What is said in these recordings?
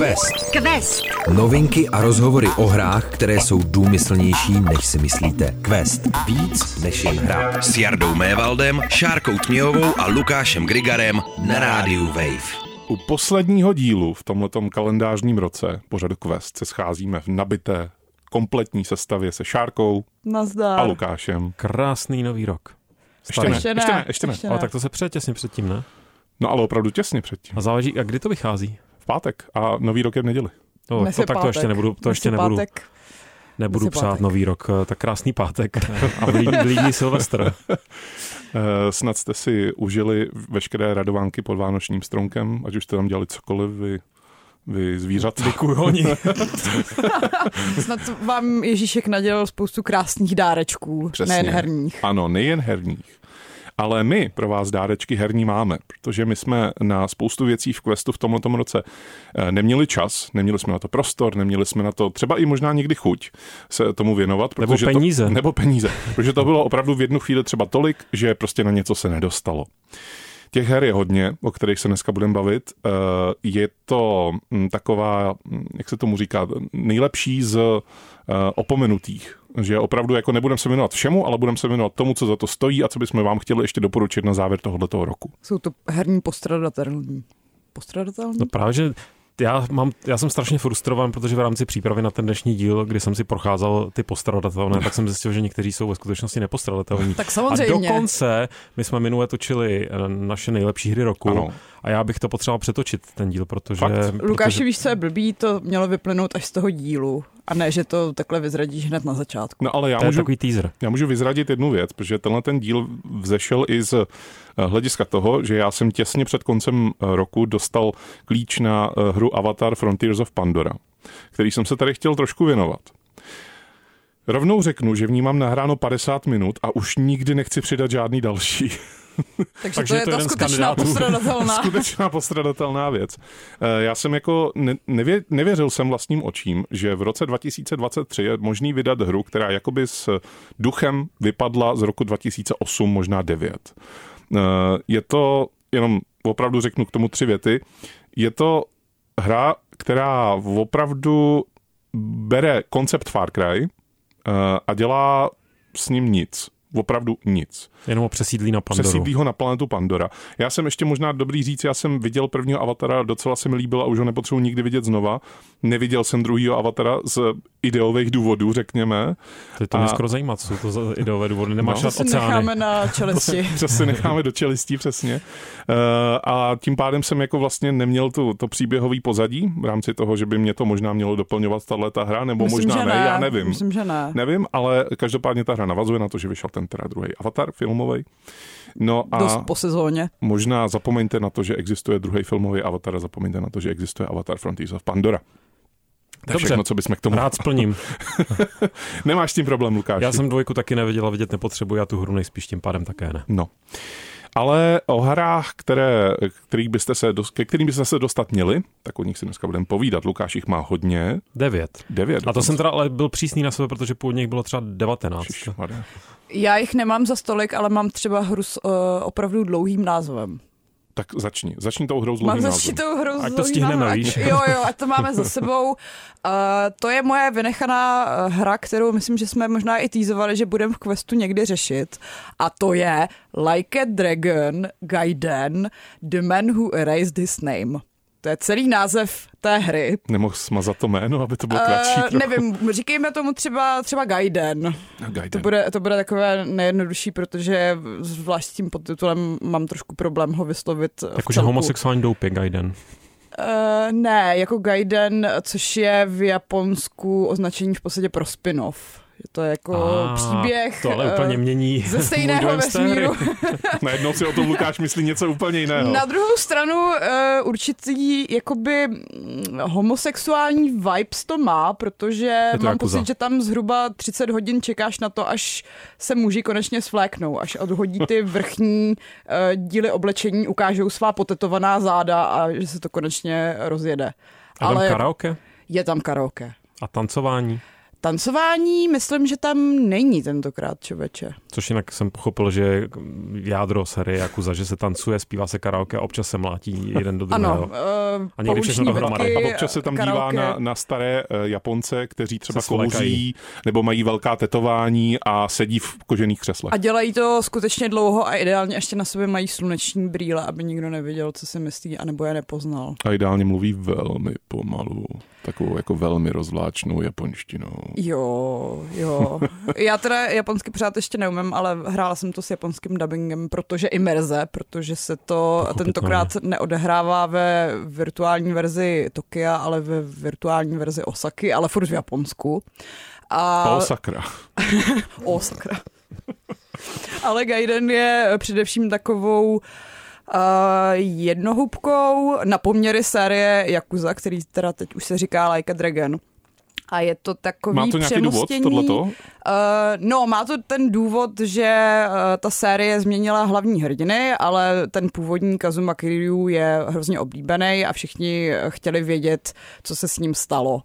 Quest. Quest. Novinky a rozhovory o hrách, které jsou důmyslnější, než si myslíte. Quest. Víc než jen hra. S Jardou Mévaldem, Šárkou Tměhovou a Lukášem Grigarem na rádiu Wave. U posledního dílu v tomhletom kalendářním roce pořadu Quest se scházíme v nabité kompletní sestavě se Šárkou Nazdar. a Lukášem. Krásný nový rok. Ještě ne, Ještě ne, ještě ne, ještě ne. Ale tak to se přeje těsně předtím, ne? No ale opravdu těsně předtím. A záleží, a kdy to vychází? Pátek a nový rok je v neděli. No, Dnes to, je tak to pátek. ještě nebudu, to Dnes ještě je nebudu, pátek. nebudu Dnes přát pátek. nový rok. Tak krásný pátek a blí- blídný Silvestr. Eh, Snad jste si užili veškeré radovánky pod vánočním stromkem, ať už jste tam dělali cokoliv, vy, vy zvířata. Kujoni. Snad vám Ježíšek nadělal spoustu krásných dárečků, Přesně. nejen herních. Ano, nejen herních. Ale my pro vás dárečky herní máme, protože my jsme na spoustu věcí v Questu v tomto roce eh, neměli čas, neměli jsme na to prostor, neměli jsme na to třeba i možná někdy chuť se tomu věnovat. Nebo protože peníze. To, nebo peníze, protože to bylo opravdu v jednu chvíli třeba tolik, že prostě na něco se nedostalo. Těch her je hodně, o kterých se dneska budeme bavit. Eh, Je to mm, taková, mm, jak se tomu říká, nejlepší z eh, opomenutých. Že opravdu jako nebudeme se věnovat všemu, ale budeme se věnovat tomu, co za to stojí a co bychom vám chtěli ještě doporučit na závěr tohoto roku. Jsou to herní postradatelní. Postradatelní? No právě, že já, mám, já jsem strašně frustrovan, protože v rámci přípravy na ten dnešní díl, kdy jsem si procházel ty postradatelné, tak jsem zjistil, že někteří jsou ve skutečnosti nepostradatelní. tak A samozřejmě. dokonce my jsme minule točili eh, naše nejlepší hry roku Ano. a já bych to potřeboval přetočit, ten díl, protože... Fakt? Lukáši, protože víš, co je blbý? To mělo vyplynout až z toho dílu. A ne, že to takhle vyzradíš hned na začátku. No ale já to je můžu, takový teaser. já můžu vyzradit jednu věc, protože tenhle ten díl vzešel i z eh, hlediska toho, že já jsem těsně před koncem eh, roku dostal klíč na eh, hru Avatar Frontiers of Pandora, který jsem se tady chtěl trošku věnovat. Rovnou řeknu, že v ní mám nahráno 50 minut a už nikdy nechci přidat žádný další. Takže, Takže to je je to ta jeden z skutečná postradatelná. Skutečná postradatelná věc. Eh, Já jsem jako ne, nevě, nevěřil jsem vlastním očím, že v roce 2023 je možný vydat hru, která jakoby s duchem vypadla z roku 2008, možná 9. Eh, Je to, jenom opravdu řeknu k tomu tři věty, je to hra, která opravdu bere koncept Far Cry eh, a dělá s ním nic. Opravdu nic. Jenom ho přesídlí na Pandoru. Přesídlí ho na planetu Pandora. Já jsem ještě možná dobrý říct, já jsem viděl prvního avatara, docela se mi líbil a už ho nepotřebuji nikdy vidět znova. Neviděl jsem druhýho avatara z ideových důvodů, řekněme. To, to mě A- skoro zajímá, co jsou to za ideové důvody. Nemáš No. To si oceány. necháme na čelisti. To si necháme do čelistí, přesně. Eh, A tím pádem jsem jako vlastně neměl tu, to příběhový pozadí v rámci toho, že by mě to možná mělo doplňovat tahle ta hra, nebo Myslím, možná že ne, já nevím. Myslím, že ne. Nevím, ale každopádně ta hra navazuje na to, že vyšel ten teda druhý avatar filmový. No a Dost po sezóně. možná zapomeňte na to, že existuje druhý filmový avatar a zapomeňte na to, že existuje avatar Frontiers of Pandora. To je Dobře. všechno, co bychom k tomu... Rád splním. Nemáš s tím problém, Lukáš? Já jsem dvojku taky neviděl a vidět nepotřebuji a tu hru nejspíš tím pádem také ne. No. Ale o hrách, které, kterých byste se, ke kterým byste se dostat měli, tak o nich si dneska budeme povídat. Lukáš jich má hodně. Devět. Devět. A to jsem teda ale byl přísný na sebe, protože původně jich bylo třeba 19. Ježišmarja. Já jich nemám za stolik, ale mám třeba hru s uh, opravdu dlouhým názvem. Tak začni. Začni tou hrou s Mám začít tou hrou Ať to stihneme, názvem. víš. Jo, jo, ať to máme za sebou. Uh, to je moje vynechaná uh, hra, kterou myslím, že jsme možná i týzovali, že budeme v questu někdy řešit. A to je Like a Dragon Gaiden The Man Who Erased His Name. To je celý název té hry. Nemohl smazat to jméno, aby to bylo kratší. Uh, nevím, říkejme tomu třeba, třeba Gaiden. No, To Gaiden. bude, to bude takové nejjednodušší, protože zvlášť s tím podtitulem mám trošku problém ho vyslovit. Jakože homosexuální doupě Gaiden. Uh, ne, jako Gaiden, což je v Japonsku označení v podstatě pro spin-off. Je to jako A, příběh To ale eh, úplně mění ze stejného vesmíru. Najednou si o tom Lukáš myslí něco úplně jiného. Na druhou stranu uh, určitý jakoby mm, homosexuální vibes to má, protože Je to mám pocit, že tam zhruba 30 hodin čekáš na to, až se muži konečně svléknou, až odhodí ty vrchní uh, díly oblečení, ukážou svá potetovaná záda a že se to konečně rozjede. A tam karaoke je tam karaoke. a tancování. Tancování myslím, že tam není tentokrát, čověče. Což jinak jsem pochopil, že jádro série Jakuza, že se tancuje, zpívá se karaoke a občas se mlátí jeden do druhého. Ano, uh, A někdy všechno dohromady. A občas se tam dívá karaoke. na, na staré uh, Japonce, kteří třeba kouří nebo mají velká tetování a sedí v kožených křeslech. A dělají to skutečně dlouho a ideálně ještě na sobě mají sluneční brýle, aby nikdo nevěděl, co si myslí, anebo je nepoznal. A ideálně mluví velmi pomalu, takovou jako velmi rozvláčnou japonštinou. Jo, jo. Já teda japonsky pořád ještě neumím, ale hrála jsem to s japonským dubbingem, protože i merze, protože se to tentokrát neodehrává ve virtuální verzi Tokia, ale ve virtuální verzi Osaky, ale furt v Japonsku. A... Pal sakra. O, sakra. Ale Gaiden je především takovou uh, jednohubkou na poměry série Yakuza, který teda teď už se říká Like a Dragon. A je to takový Má to nějaký důvod, tohleto? Uh, no, má to ten důvod, že uh, ta série změnila hlavní hrdiny, ale ten původní Kazuma Kiryu je hrozně oblíbený a všichni chtěli vědět, co se s ním stalo.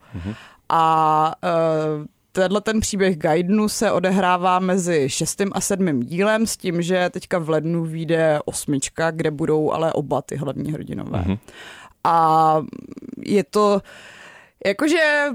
A uh, tenhle ten příběh Gaidenu se odehrává mezi šestým a sedmým dílem s tím, že teďka v lednu vyjde osmička, kde budou ale oba ty hlavní hrdinové. Mhm. A je to jakože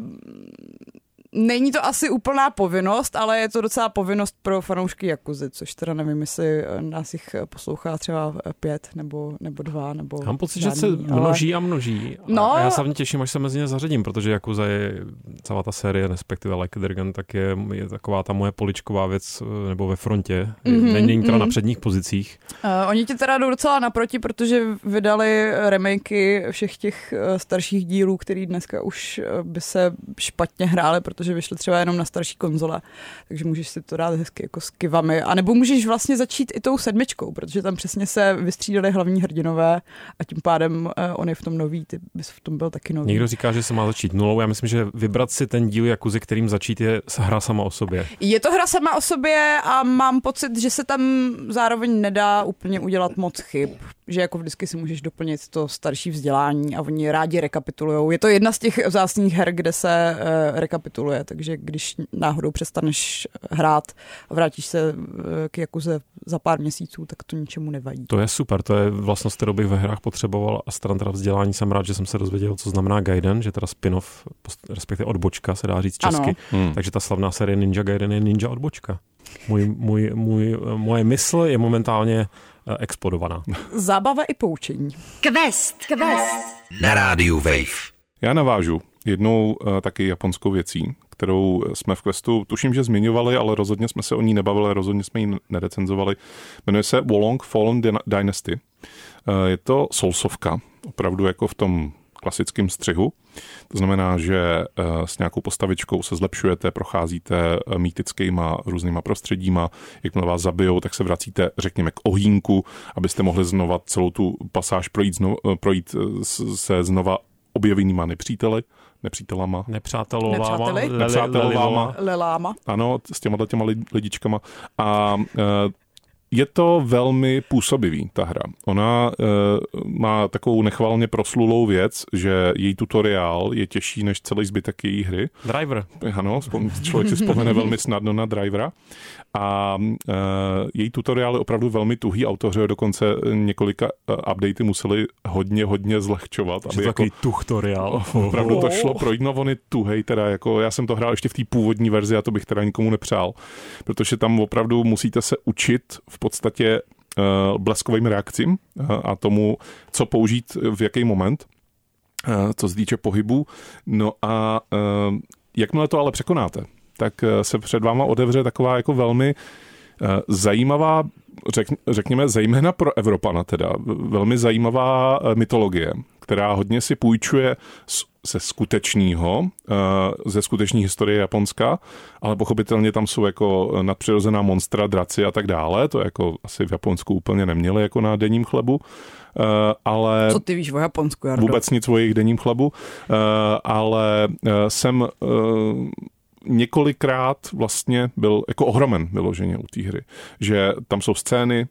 Není to asi úplná povinnost, ale je to docela povinnost pro fanoušky Jakuzy, což teda nevím, jestli nás jich poslouchá třeba pět nebo, nebo dva, nebo Mám pocit, že se žádný, ale- množí a množí. A No. já se těším, až se mezi ně zařadím, protože Yakuza je celá ta série, respektive Like Dragon, tak je, je taková ta moje poličková věc, eh, nebo ve frontě. Mhm, Mm-hmm, Není teda mhm. na předních pozicích. Uh, oni ti teda jdou docela naproti, protože vydali remakey všech těch starších dílů, který dneska už by se špatně hrály, protože vyšly třeba jenom na starší konzole. Takže můžeš si to dát hezky jako s kivami. A nebo můžeš vlastně začít i tou sedmičkou, protože tam přesně se vystřídali hlavní hrdinové a tím pádem uh, on je v tom nový, ty bys v tom byl taky nový. Někdo říká, že se má začít nulou. Já myslím, že vybrat si ten díl Jakuzy, kterým začít, je hra sama o sobě. Je to hra sama o sobě a mám pocit, že se tam zároveň nedá úplně udělat moc chyb. Že jako vždycky si můžeš doplnit to starší vzdělání a oni rádi rekapitulujou. Je to jedna z těch vzácných her, kde se uh, rekapituluje, takže když náhodou přestaneš hrát a vrátíš se uh, k Jakuze za pár měsíců, tak to ničemu nevadí. To je super, to je vlastnost, kterou bych ve hrách potřeboval a stran teda vzdělání jsem rád, že jsem se dozvěděl, co znamená Gaiden, že teda spin-off, respektive odbočka se dá říct česky. Ano. Hmm. Takže ta slavná série Ninja Gaiden je Ninja odbočka. Můj, můj, můj, moje mysl je momentálně eh, explodovaná. Zábava i poučení. Quest. Quest. Na rádiu Wave. Já navážu jednou uh, taky japonskou věcí, kterou jsme v Questu, tuším, že zmiňovali, ale rozhodně jsme se o ní nebavili, rozhodně jsme ji nerecenzovali. Jmenuje se Wolong Fallen Dyna- Dynasty. Uh, je to soulsovka, opravdu jako v tom klasickém střihu. To znamená, že uh, s nějakou postavičkou se zlepšujete, procházíte mýtickýma různýma prostředíma, jakmile vás zabijou, tak se vracíte, řekněme, k ohýnku, abyste mohli znova celou tu pasáž projít, zno, uh, projít se znova objevenýma nepříteli, nepřítelama, Nepřátelováma, Nepřátelováma. Leláma. ano, s těma těma li- lidičkama. A e, je to velmi působivý, ta hra. Ona e, má takovou nechvalně proslulou věc, že její tutoriál je těžší než celý zbytek její hry. Driver. Ano, člověk si vzpomene velmi snadno na drivera. A e, její tutoriál je opravdu velmi tuhý. Autoři dokonce několika e, updaty museli hodně, hodně zlehčovat. Že to takový tutoriál. Opravdu to šlo projít, no on je tuhej, teda jako já jsem to hrál ještě v té původní verzi a to bych teda nikomu nepřál, protože tam opravdu musíte se učit v podstatě bleskovým reakcím a tomu, co použít v jaký moment, co se týče pohybu. No a jakmile to ale překonáte, tak uh, se před váma otevře taková jako velmi uh, zajímavá, řek, řekněme zejména pro Evropana teda, velmi zajímavá uh, mytologie, která hodně si půjčuje z, ze skutečného, ze skutečné historie Japonska, ale pochopitelně tam jsou jako nadpřirozená monstra, draci a tak dále, to jako asi v Japonsku úplně neměli jako na denním chlebu, ale... Co ty víš o Japonsku, Jardo? Vůbec nic o jejich denním chlebu, ale jsem několikrát vlastně byl jako ohromen vyloženě u té hry, že tam jsou scény,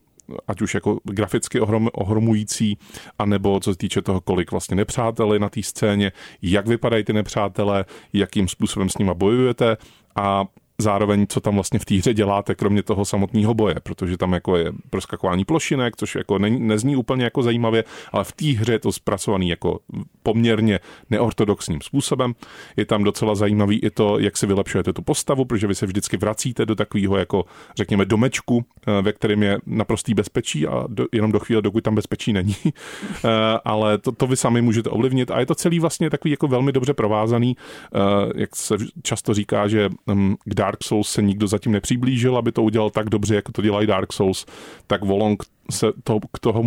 ať už jako graficky ohrom, ohromující, anebo co se týče toho, kolik vlastně nepřátel je na té scéně, jak vypadají ty nepřátelé, jakým způsobem s nima bojujete. A zároveň, co tam vlastně v té hře děláte, kromě toho samotného boje, protože tam jako je proskakování plošinek, což jako ne, nezní úplně jako zajímavě, ale v té hře je to zpracovaný jako poměrně neortodoxním způsobem. Je tam docela zajímavý i to, jak si vylepšujete tu postavu, protože vy se vždycky vracíte do takového jako, řekněme, domečku, eh, ve kterém je naprostý bezpečí a do, jenom do chvíle, dokud tam bezpečí není. Eh, ale to, to vy sami můžete ovlivnit a je to celý vlastně takový jako velmi dobře provázaný, eh, jak se často říká, že hm, k Dark Souls se nikdo zatím nepřiblížil, aby to udělal tak dobře, jako to dělají Dark Souls, tak Volong se to, k toho,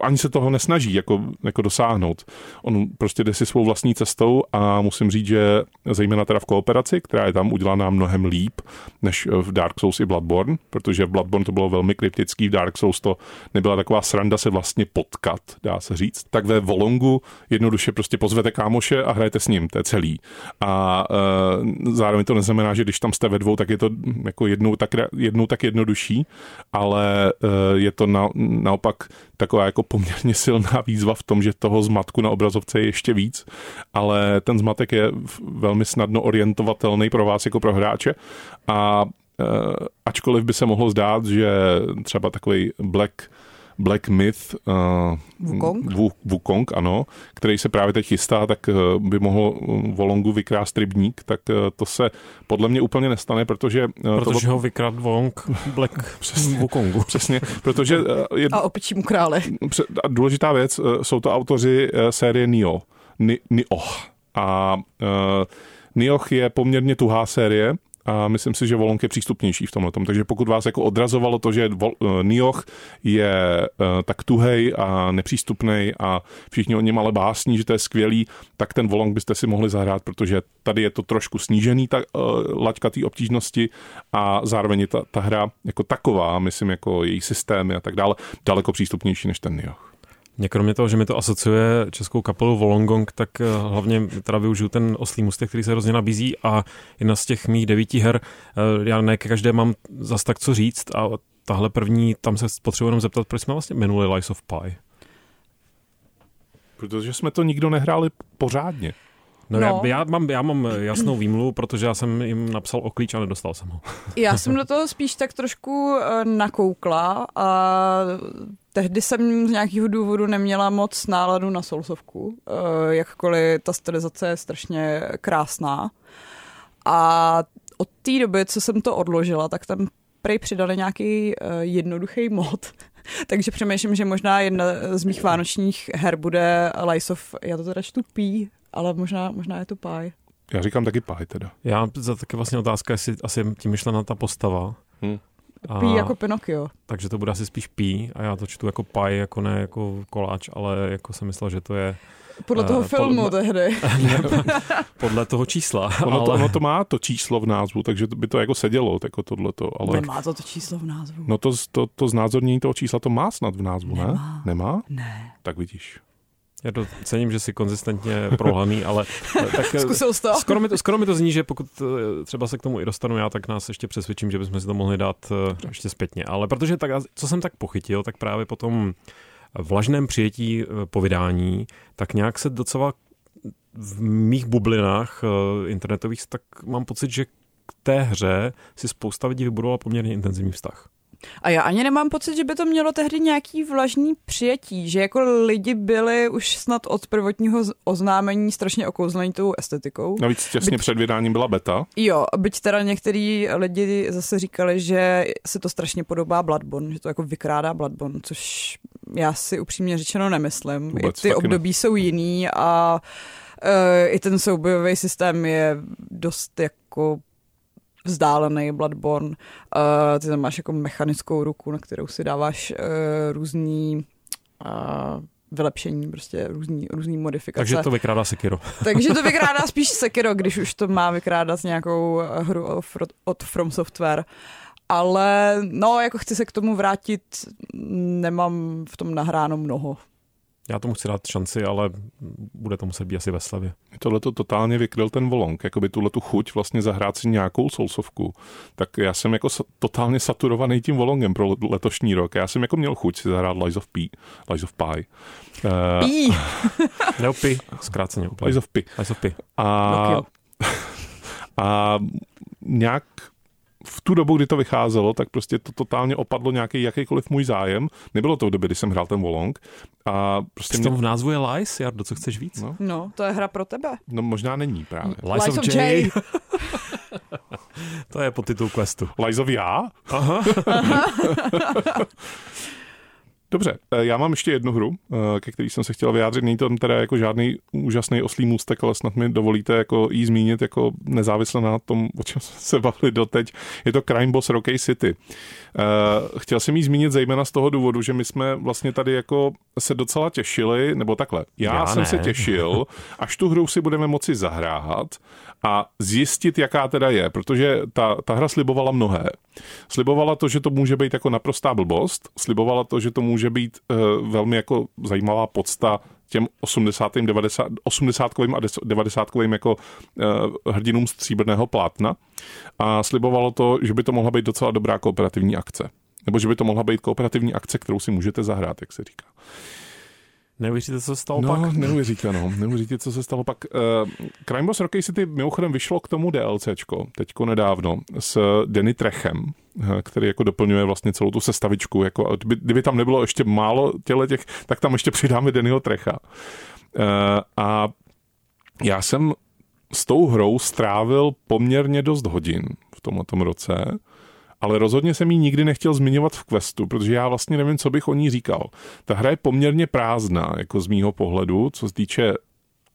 ani se toho nesnaží jako, jako dosáhnout. On prostě jde si svou vlastní cestou a musím říct, že zejména teda v kooperaci, která je tam udělaná mnohem líp než v Dark Souls i Bloodborne, protože v Bloodborne to bylo velmi kryptický, v Dark Souls to nebyla taková sranda se vlastně potkat, dá se říct. Tak ve Volongu jednoduše prostě pozvete kámoše a hrajete s ním, to je celý. A e, zároveň to neznamená, že když tam jste ve dvou, tak je to jako jednou tak, jednou tak jednodušší, ale e, je to na, naopak taková jako poměrně silná výzva v tom, že toho zmatku na obrazovce je ještě víc, ale ten zmatek je velmi snadno orientovatelný pro vás jako pro hráče a e, ačkoliv by se mohlo zdát, že třeba takový Black Black Myth uh, Wukong? Wukong, ano, který se právě teď chystá, tak uh, by mohl Volongu vykrást rybník, tak to se podle mě úplně nestane, protože... Protože to... ho vykrát Volong Black přesně, Wukongu. Přesně, protože... Je, a opičímu krále. A důležitá věc, jsou to autoři série Nio. Ni, Nioh. A uh, Nioh je poměrně tuhá série, a myslím si, že Volonk je přístupnější v tomhle. Takže pokud vás jako odrazovalo to, že uh, Nioh je uh, tak tuhej a nepřístupný a všichni o něm ale básní, že to je skvělý, tak ten Volonk byste si mohli zahrát, protože tady je to trošku snížený, ta uh, laťka té obtížnosti a zároveň je ta, ta hra jako taková, myslím jako její systémy a tak dále, daleko přístupnější než ten Nioh. Mě kromě toho, že mi to asociuje českou kapelu Volongong, tak eh, hlavně teda využiju ten oslý mustek, který se hrozně nabízí a jedna z těch mých devíti her, eh, já ne každé mám zas tak co říct a tahle první, tam se potřebuji jenom zeptat, proč jsme vlastně minuli Lies of Pi. Protože jsme to nikdo nehráli pořádně. No, no. Já, já, mám, já mám jasnou výmluvu, protože já jsem jim napsal o klíč a nedostal jsem ho. Já jsem do toho spíš tak trošku eh, nakoukla a tehdy jsem z nějakého důvodu neměla moc náladu na Soulsovku, eh, jakkoliv ta stylizace je strašně krásná. A od té doby, co jsem to odložila, tak tam prej přidali nějaký uh, jednoduchý mod. Takže přemýšlím, že možná jedna z mých vánočních her bude Lies of, já to teda čtu P, ale možná, možná je to Pie. Já říkám taky Pie teda. Já za taky vlastně otázka, jestli asi tím myšlena ta postava. Hmm. A, pí jako Pinokio. Takže to bude asi spíš pí a já to čtu jako pie, jako ne jako koláč, ale jako jsem myslel, že to je podle toho uh, filmu podle, tehdy. podle toho čísla. Ono, ale... to, ono to má to číslo v názvu, takže by to jako sedělo, jako tohleto. Ale... Nemá to to číslo v názvu. No to, to, to znázornění toho čísla to má snad v názvu, Nemá. ne? Nemá? Ne. Tak vidíš. Já to cením, že jsi konzistentně prohlaný, ale tak, Zkusil jsi to? Skoro mi to, skoro mi to zní, že pokud eh, třeba se k tomu i dostanu já, tak nás ještě přesvědčím, že bychom si to mohli dát eh, ještě zpětně. Ale protože tak, co jsem tak pochytil, tak právě potom vlažném přijetí eh, po vydání, tak nějak se docela v mých bublinách internetových, tak mám pocit, že k té hře si spousta lidí vybudovala poměrně intenzivní vztah. A já ani nemám pocit, že by to mělo tehdy nějaký vlažný přijetí, že jako lidi byli už snad od prvotního oznámení strašně okouzlení tou estetikou. Navíc těsně byť, před vydáním byla beta. Jo, byť teda některý lidi zase říkali, že se to strašně podobá Bloodborne, že to jako vykrádá Bloodborne, což já si upřímně řečeno nemyslím. Vůbec, I ty období ne. jsou jiný a uh, i ten soubojový systém je dost jako vzdálený Bloodborne. Uh, ty tam máš jako mechanickou ruku, na kterou si dáváš uh, různý uh, vylepšení, prostě různý, různý modifikace. Takže to vykrádá Sekiro. Takže to vykrádá spíš Sekiro, když už to má vykrádat nějakou hru od From Software. Ale no, jako chci se k tomu vrátit, nemám v tom nahráno mnoho. Já tomu chci dát šanci, ale bude to muset být asi ve slavě. Tohle to totálně vykryl ten volong, jako by tuhle tu chuť vlastně zahrát si nějakou soulsovku. Tak já jsem jako totálně saturovaný tím volongem pro letošní rok. Já jsem jako měl chuť si zahrát Lies of P, Lies of Pi. Uh, P. Nebo Pi, zkráceně úplně. Lies of P. Lies of P. A, A nějak v tu dobu, kdy to vycházelo, tak prostě to totálně opadlo nějaký jakýkoliv můj zájem. Nebylo to v době, kdy jsem hrál ten Volong. A prostě Přitom v názvu je Lies, Jardo, co chceš víc? No. No, to je hra pro tebe. No možná není právě. Lies, Lies of J. to je podtitul questu. Lies of já? Aha. Dobře, eh, já mám ještě jednu hru, eh, ke který jsem se chtěl vyjádřit. Není to tam teda jako žádný úžasný oslý můstek, ale snad mi dovolíte jako jí zmínit jako nezávisle na tom, o čem jsme se bavili doteď. Je to Crime Boss Rocky City. Eh, chtěl jsem jí zmínit zejména z toho důvodu, že my jsme vlastně tady jako se docela těšili, nebo takhle. Já, Já jsem ne. se těšil, až tu hru si budeme moci zahrát a zjistit, jaká teda je, protože ta, ta hra slibovala mnohé. Slibovala to, že to může být jako naprostá blbost, slibovala to, že to může být uh, velmi jako zajímavá podsta těm 80. 90. 80. a 90. jako uh, hrdinům stříbrného plátna a slibovalo to, že by to mohla být docela dobrá kooperativní akce. Nebo že by to mohla být kooperativní akce, kterou si můžete zahrát, jak se říká. Neuvěříte, co se stalo No, pak? neuvěříte, no. Neuvěříte, co se stalo pak. Uh, Crime Boss Rocky City mimochodem vyšlo k tomu DLCčko, teďko nedávno, s Denny Trechem, eh, který jako doplňuje vlastně celou tu sestavičku. Jako, kdyby, kdyby tam nebylo ještě málo těle těch, tak tam ještě přidáme Dennyho Trecha. Uh, a já jsem s tou hrou strávil poměrně dost hodin v tomhle roce, ale rozhodně jsem ji nikdy nechtěl zmiňovat v questu, protože já vlastně nevím, co bych o ní říkal. Ta hra je poměrně prázdná, jako z mýho pohledu, co se týče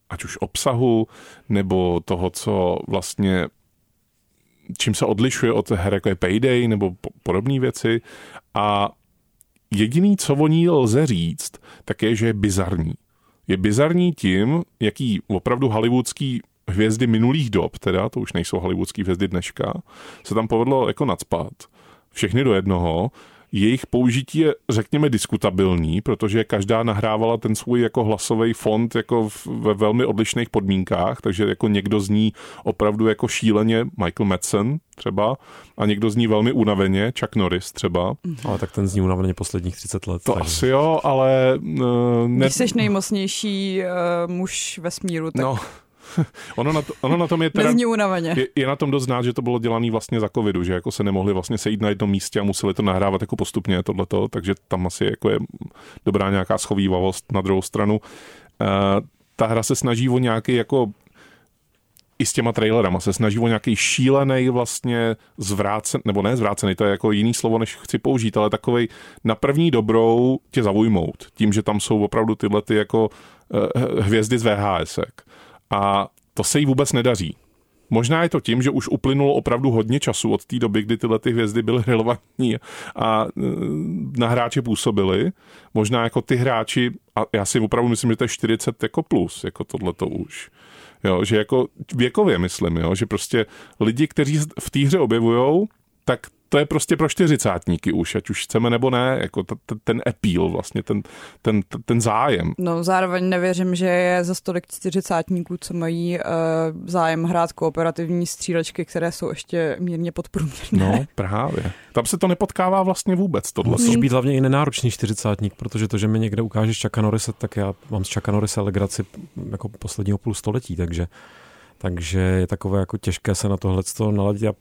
ať už obsahu, nebo toho, co vlastně čím se odlišuje od her, jako je Payday, nebo po- podobné věci. A jediný, co o ní lze říct, tak je, že je bizarní. Je bizarní tím, jaký opravdu hollywoodský hvězdy minulých dob, teda to už nejsou hollywoodský hvězdy dneška, se tam povedlo jako nadspat. Všechny do jednoho. Jejich použití je, řekněme, diskutabilní, protože každá nahrávala ten svůj jako hlasový fond jako ve velmi odlišných podmínkách, takže jako někdo zní opravdu jako šíleně Michael Madsen třeba a někdo zní velmi unaveně, Chuck Norris třeba. Ale tak ten zní unaveně posledních 30 let. To takže- asi jo, ale uh, ne, Když jsi nejmocnější uh, muž vesmíru, tak no, ono na, to, ono na tom je teda... Je, je na tom dost znát, že to bylo dělané vlastně za covidu, že jako se nemohli vlastně sejít na jednom místě a museli to nahrávat jako postupně tohleto, takže tam asi jako je dobrá nějaká schovývavost na druhou stranu. Uh, ta hra se snaží o nějaký jako i s těma trailerama se snaží o nějaký šílený vlastně zvrácen, nebo ne zvrácený, to je jako jiný slovo, než chci použít, ale takovej na první dobrou tě zaujmout, tím, že tam jsou opravdu tyhle ty jako uh, hvězdy z VHSek. A to se jí vůbec nedaří. Možná je to tím, že už uplynulo opravdu hodně času od té doby, kdy tyhle ty hvězdy byly relevantní a e, na hráče působily. Možná jako ty hráči, a já si opravdu myslím, že to je 40 jako plus, jako tohle to už. Jo, že jako věkově myslím, jo, že prostě lidi, kteří v té hře objevujou, tak to je prostě pro čtyřicátníky už, ať už chceme nebo ne, jako t- t- ten appeal vlastně, ten, ten, t- ten zájem. No zároveň nevěřím, že je za stolik čtyřicátníků, co mají uh, zájem hrát kooperativní střílečky, které jsou ještě mírně podprůměrné. No, právě. Tam se to nepotkává vlastně vůbec, tohle. Musíš být hlavně i nenáročný čtyřicátník, protože to, že mi někde ukážeš Chucka Norrise, tak já mám z Chucka Norrise legraci jako posledního půl století, takže, takže je takové jako těžké se na tohle naladit. Já,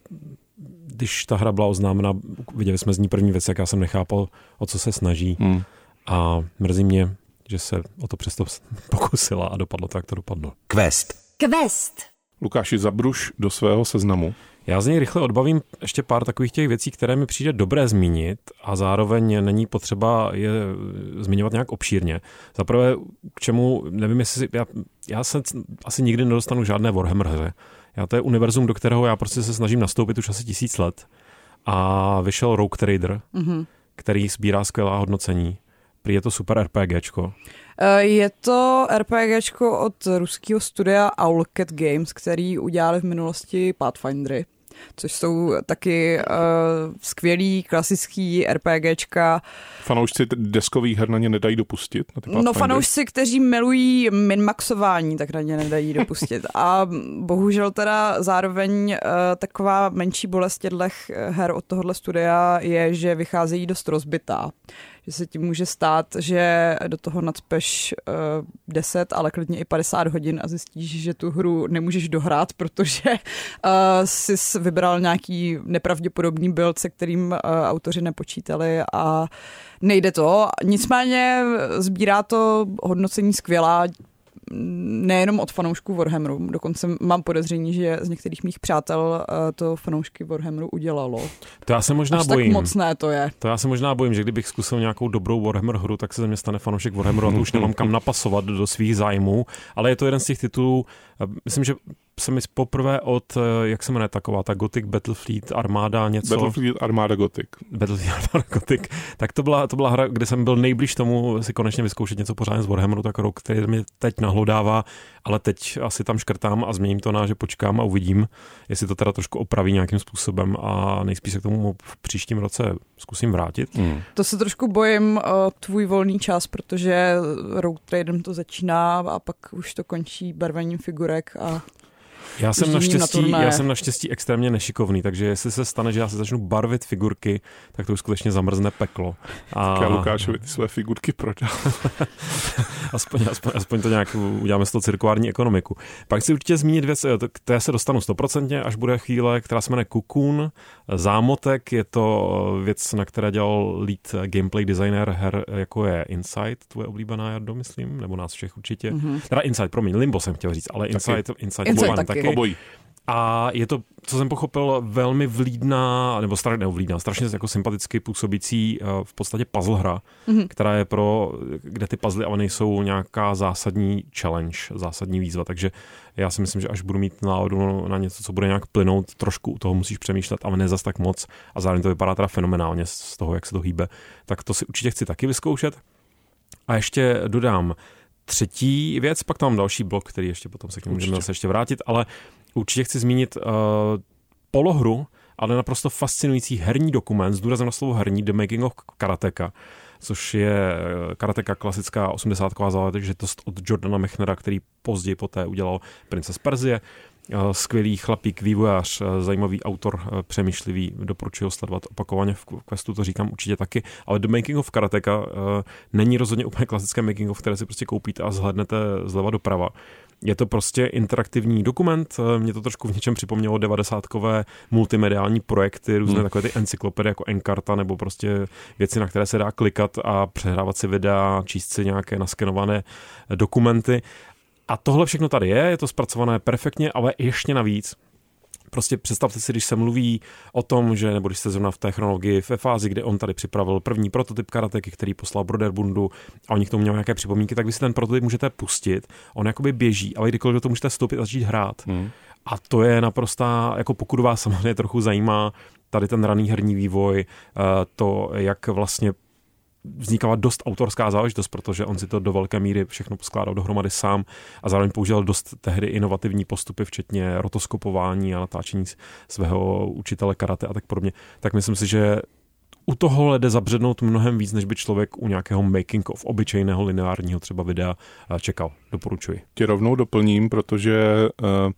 když ta hra byla oznámena, viděli jsme z ní první věc, jak já jsem nechápal, o co se snaží Hmm. a mrzí mě, že se o to přesto pokusila a dopadlo tak, jak to dopadlo. Quest. Quest. Lukáši, zabruš do svého seznamu. Já z něj rychle odbavím ještě pár takových těch věcí, které mi přijde dobré zmínit a zároveň není potřeba je zmiňovat nějak obšírně. Za prvé, k čemu, nevím, jestli si, já, já se asi nikdy nedostanu žádné Warhammer hře. Já to je univerzum, do kterého já prostě se snažím nastoupit už asi tisíc let. A vyšel Rogue Trader, mm-hmm. který sbírá skvělá hodnocení. Prý je to super RPGčko. Eh, Je to RPGčko od ruského studia Owlcat Games, který udělali v minulosti Pathfindery, což jsou taky uh, skvělý klasický RPGčka. Fanoušci deskových her na ně nedají dopustit. Na ty No fanoušci, kteří milují minmaxování, tak na ně nedají dopustit. A bohužel teda zároveň uh, taková menší bolest těchto her od tohohle studia je, že vycházejí dost rozbitá. Že se ti může stát, že do toho nadspeš uh, 10, ale klidně i 50 hodin a zjistíš, že tu hru nemůžeš dohrát, protože uh, jsi vybral nějaký nepravděpodobný build, se kterým uh, autoři nepočítali a nejde to. Nicméně sbírá to hodnocení skvělá, nejenom od fanoušků Warhammeru, dokonce mám podezření, že z některých mých přátel eh, to fanoušky Warhammeru udělalo. To já se možná Až bojím. tak mocné to je. To já se možná bojím, že kdybych zkusil nějakou dobrou Warhammer hru, tak se ze mě stane fanoušek Warhammeru a to už nemám kam napasovat do svých zájmů, ale je to jeden z těch titulů, eh, myslím, že se mi poprvé od, eh, jak se jmenuje taková, ta Gothic Battlefleet Armáda něco. Battlefield Armada Gothic. Battlefield Armada Gothic. Tak to byla, to byla hra, kde jsem byl nejblíž tomu si konečně vyzkoušet něco pořádně z Warhammeru, tak rok, který mě teď nahlodává, ale teď asi tam škrtám a změním to na, že počkám a uvidím, jestli to teda trošku opraví nějakým způsobem a nejspíš se k tomu v příštím roce zkusím vrátit. Mm. To se trošku bojím o tvůj volný čas, protože Road Tradem to začíná a pak už to končí barvením figurek a Já jsem, Ježděním na naštěstí, turnaje. já jsem naštěstí extrémně nešikovný, takže jestli se stane, že já se začnu barvit figurky, tak to už skutečně zamrzne peklo. A Já Lukášovi ty své figurky prodal. aspoň, aspoň, aspoň to nějak uděláme z toho cirkulární ekonomiku. Pak chci určitě zmínit věc, eh, to- k té se dostanu stoprocentně, až bude chvíle, která se jmenuje Cocoon. Zámotek je to eh, věc, na které dělal lead gameplay designer her, eh, jako je Insight, tvoje oblíbená, Jardo, myslím, nebo nás všech určitě. Mm-hmm. Teda Insight, promiň, Limbo jsem chtěl říct, ale Insight, Insight, Insight obojí taky. Obojí. a je to, co jsem pochopil, velmi vlídná, nebo stra, nebo vlídná, strašně jako sympaticky působící eh, v podstatě puzzle hra, mm-hmm. která je pro, kde ty puzzle ale nejsou nějaká zásadní challenge, zásadní výzva, takže já si myslím, že až budu mít náladu na něco, co bude nějak plynout, trošku u toho musíš přemýšlet, ale ne zas tak moc a zároveň to vypadá teda fenomenálně z toho, jak se to hýbe, tak to si určitě chci taky vyzkoušet. A ještě dodám třetí věc, pak tam mám další blok, který ještě potom se k němu můžeme zase ještě vrátit, ale určitě chci zmínit uh, polohru, ale naprosto fascinující herní dokument s důrazem na slovo herní The Making of Karateka, což je eh, karateka klasická 80 záležitost od Jordana Mechnera, který později poté udělal Princes Perzie. Eh, Skvělý chlapík, vývojář, eh, zajímavý autor, eh, přemýšlivý, doporučuji ho sledovat opakovaně v questu, to říkám určitě taky, ale The Making of Karateka eh, není rozhodně úplně klasické Making of, které si prostě koupíte a zhlednete zleva doprava. Je to prostě interaktivní dokument, eh, mě to trošku v něčem připomnělo devadesátkové multimediální projekty, různé Hmm. takové ty encyklopedie jako Encarta nebo prostě věci, na které se dá klikat a přehrávat si videa, číst si nějaké naskenované dokumenty. A tohle všechno tady je, je to zpracované perfektně, ale ještě navíc Prostě představte si, když se mluví o tom, že, nebo když jste zrovna v té chronologii ve fázi, kde on tady připravil první prototyp karateky, který poslal Broderbundu a oni k tomu měli nějaké připomínky, tak vy si ten prototyp můžete pustit, on jakoby běží, ale kdykoliv do toho můžete vstoupit a začít hrát. Hmm. A to je naprostá, jako pokud vás samozřejmě trochu zajímá tady ten raný herní vývoj, eh, to, jak vlastně vznikala dost autorská záležitost, protože on si to do velké míry všechno poskládal dohromady sám a zároveň používal dost tehdy inovativní postupy, včetně rotoskopování a natáčení svého učitele karate a tak podobně. Tak myslím si, že u toho jde zabřednout mnohem víc, než by člověk u nějakého making of obyčejného lineárního třeba videa eh, čekal. Doporučuji. Tě rovnou doplním, protože uh,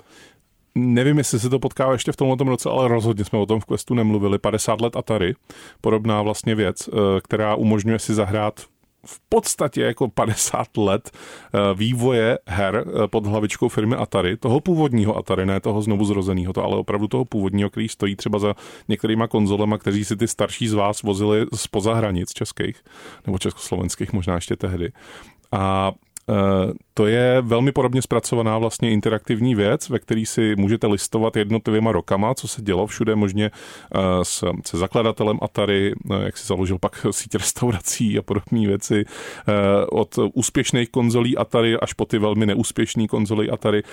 nevím, jestli se to potkává ještě v tomhle roce, ale rozhodně jsme o tom v Questu nemluvili. 50 let Atari, podobná vlastně věc, uh, která umožňuje si zahrát v podstatě jako 50 let eh, vývoje her eh, pod hlavičkou firmy Atari, toho původního Atari, ne toho znovu zrozeného, to ale opravdu toho původního, který stojí třeba za některýma konzolema, kteří si ty starší z vás vozili spoza hranic českých, nebo československých možná ještě tehdy. A Eh, to je velmi podobně zpracovaná vlastně interaktivní věc, ve který si můžete listovat jednotlivýma rokama, co se dělo všude možně eh, s, se zakladatelem Atari, eh, jak si založil pak síť restaurací a podobné věci, eh, od úspěšných konzolí Atari až po ty velmi neúspěšné konzoly Atari.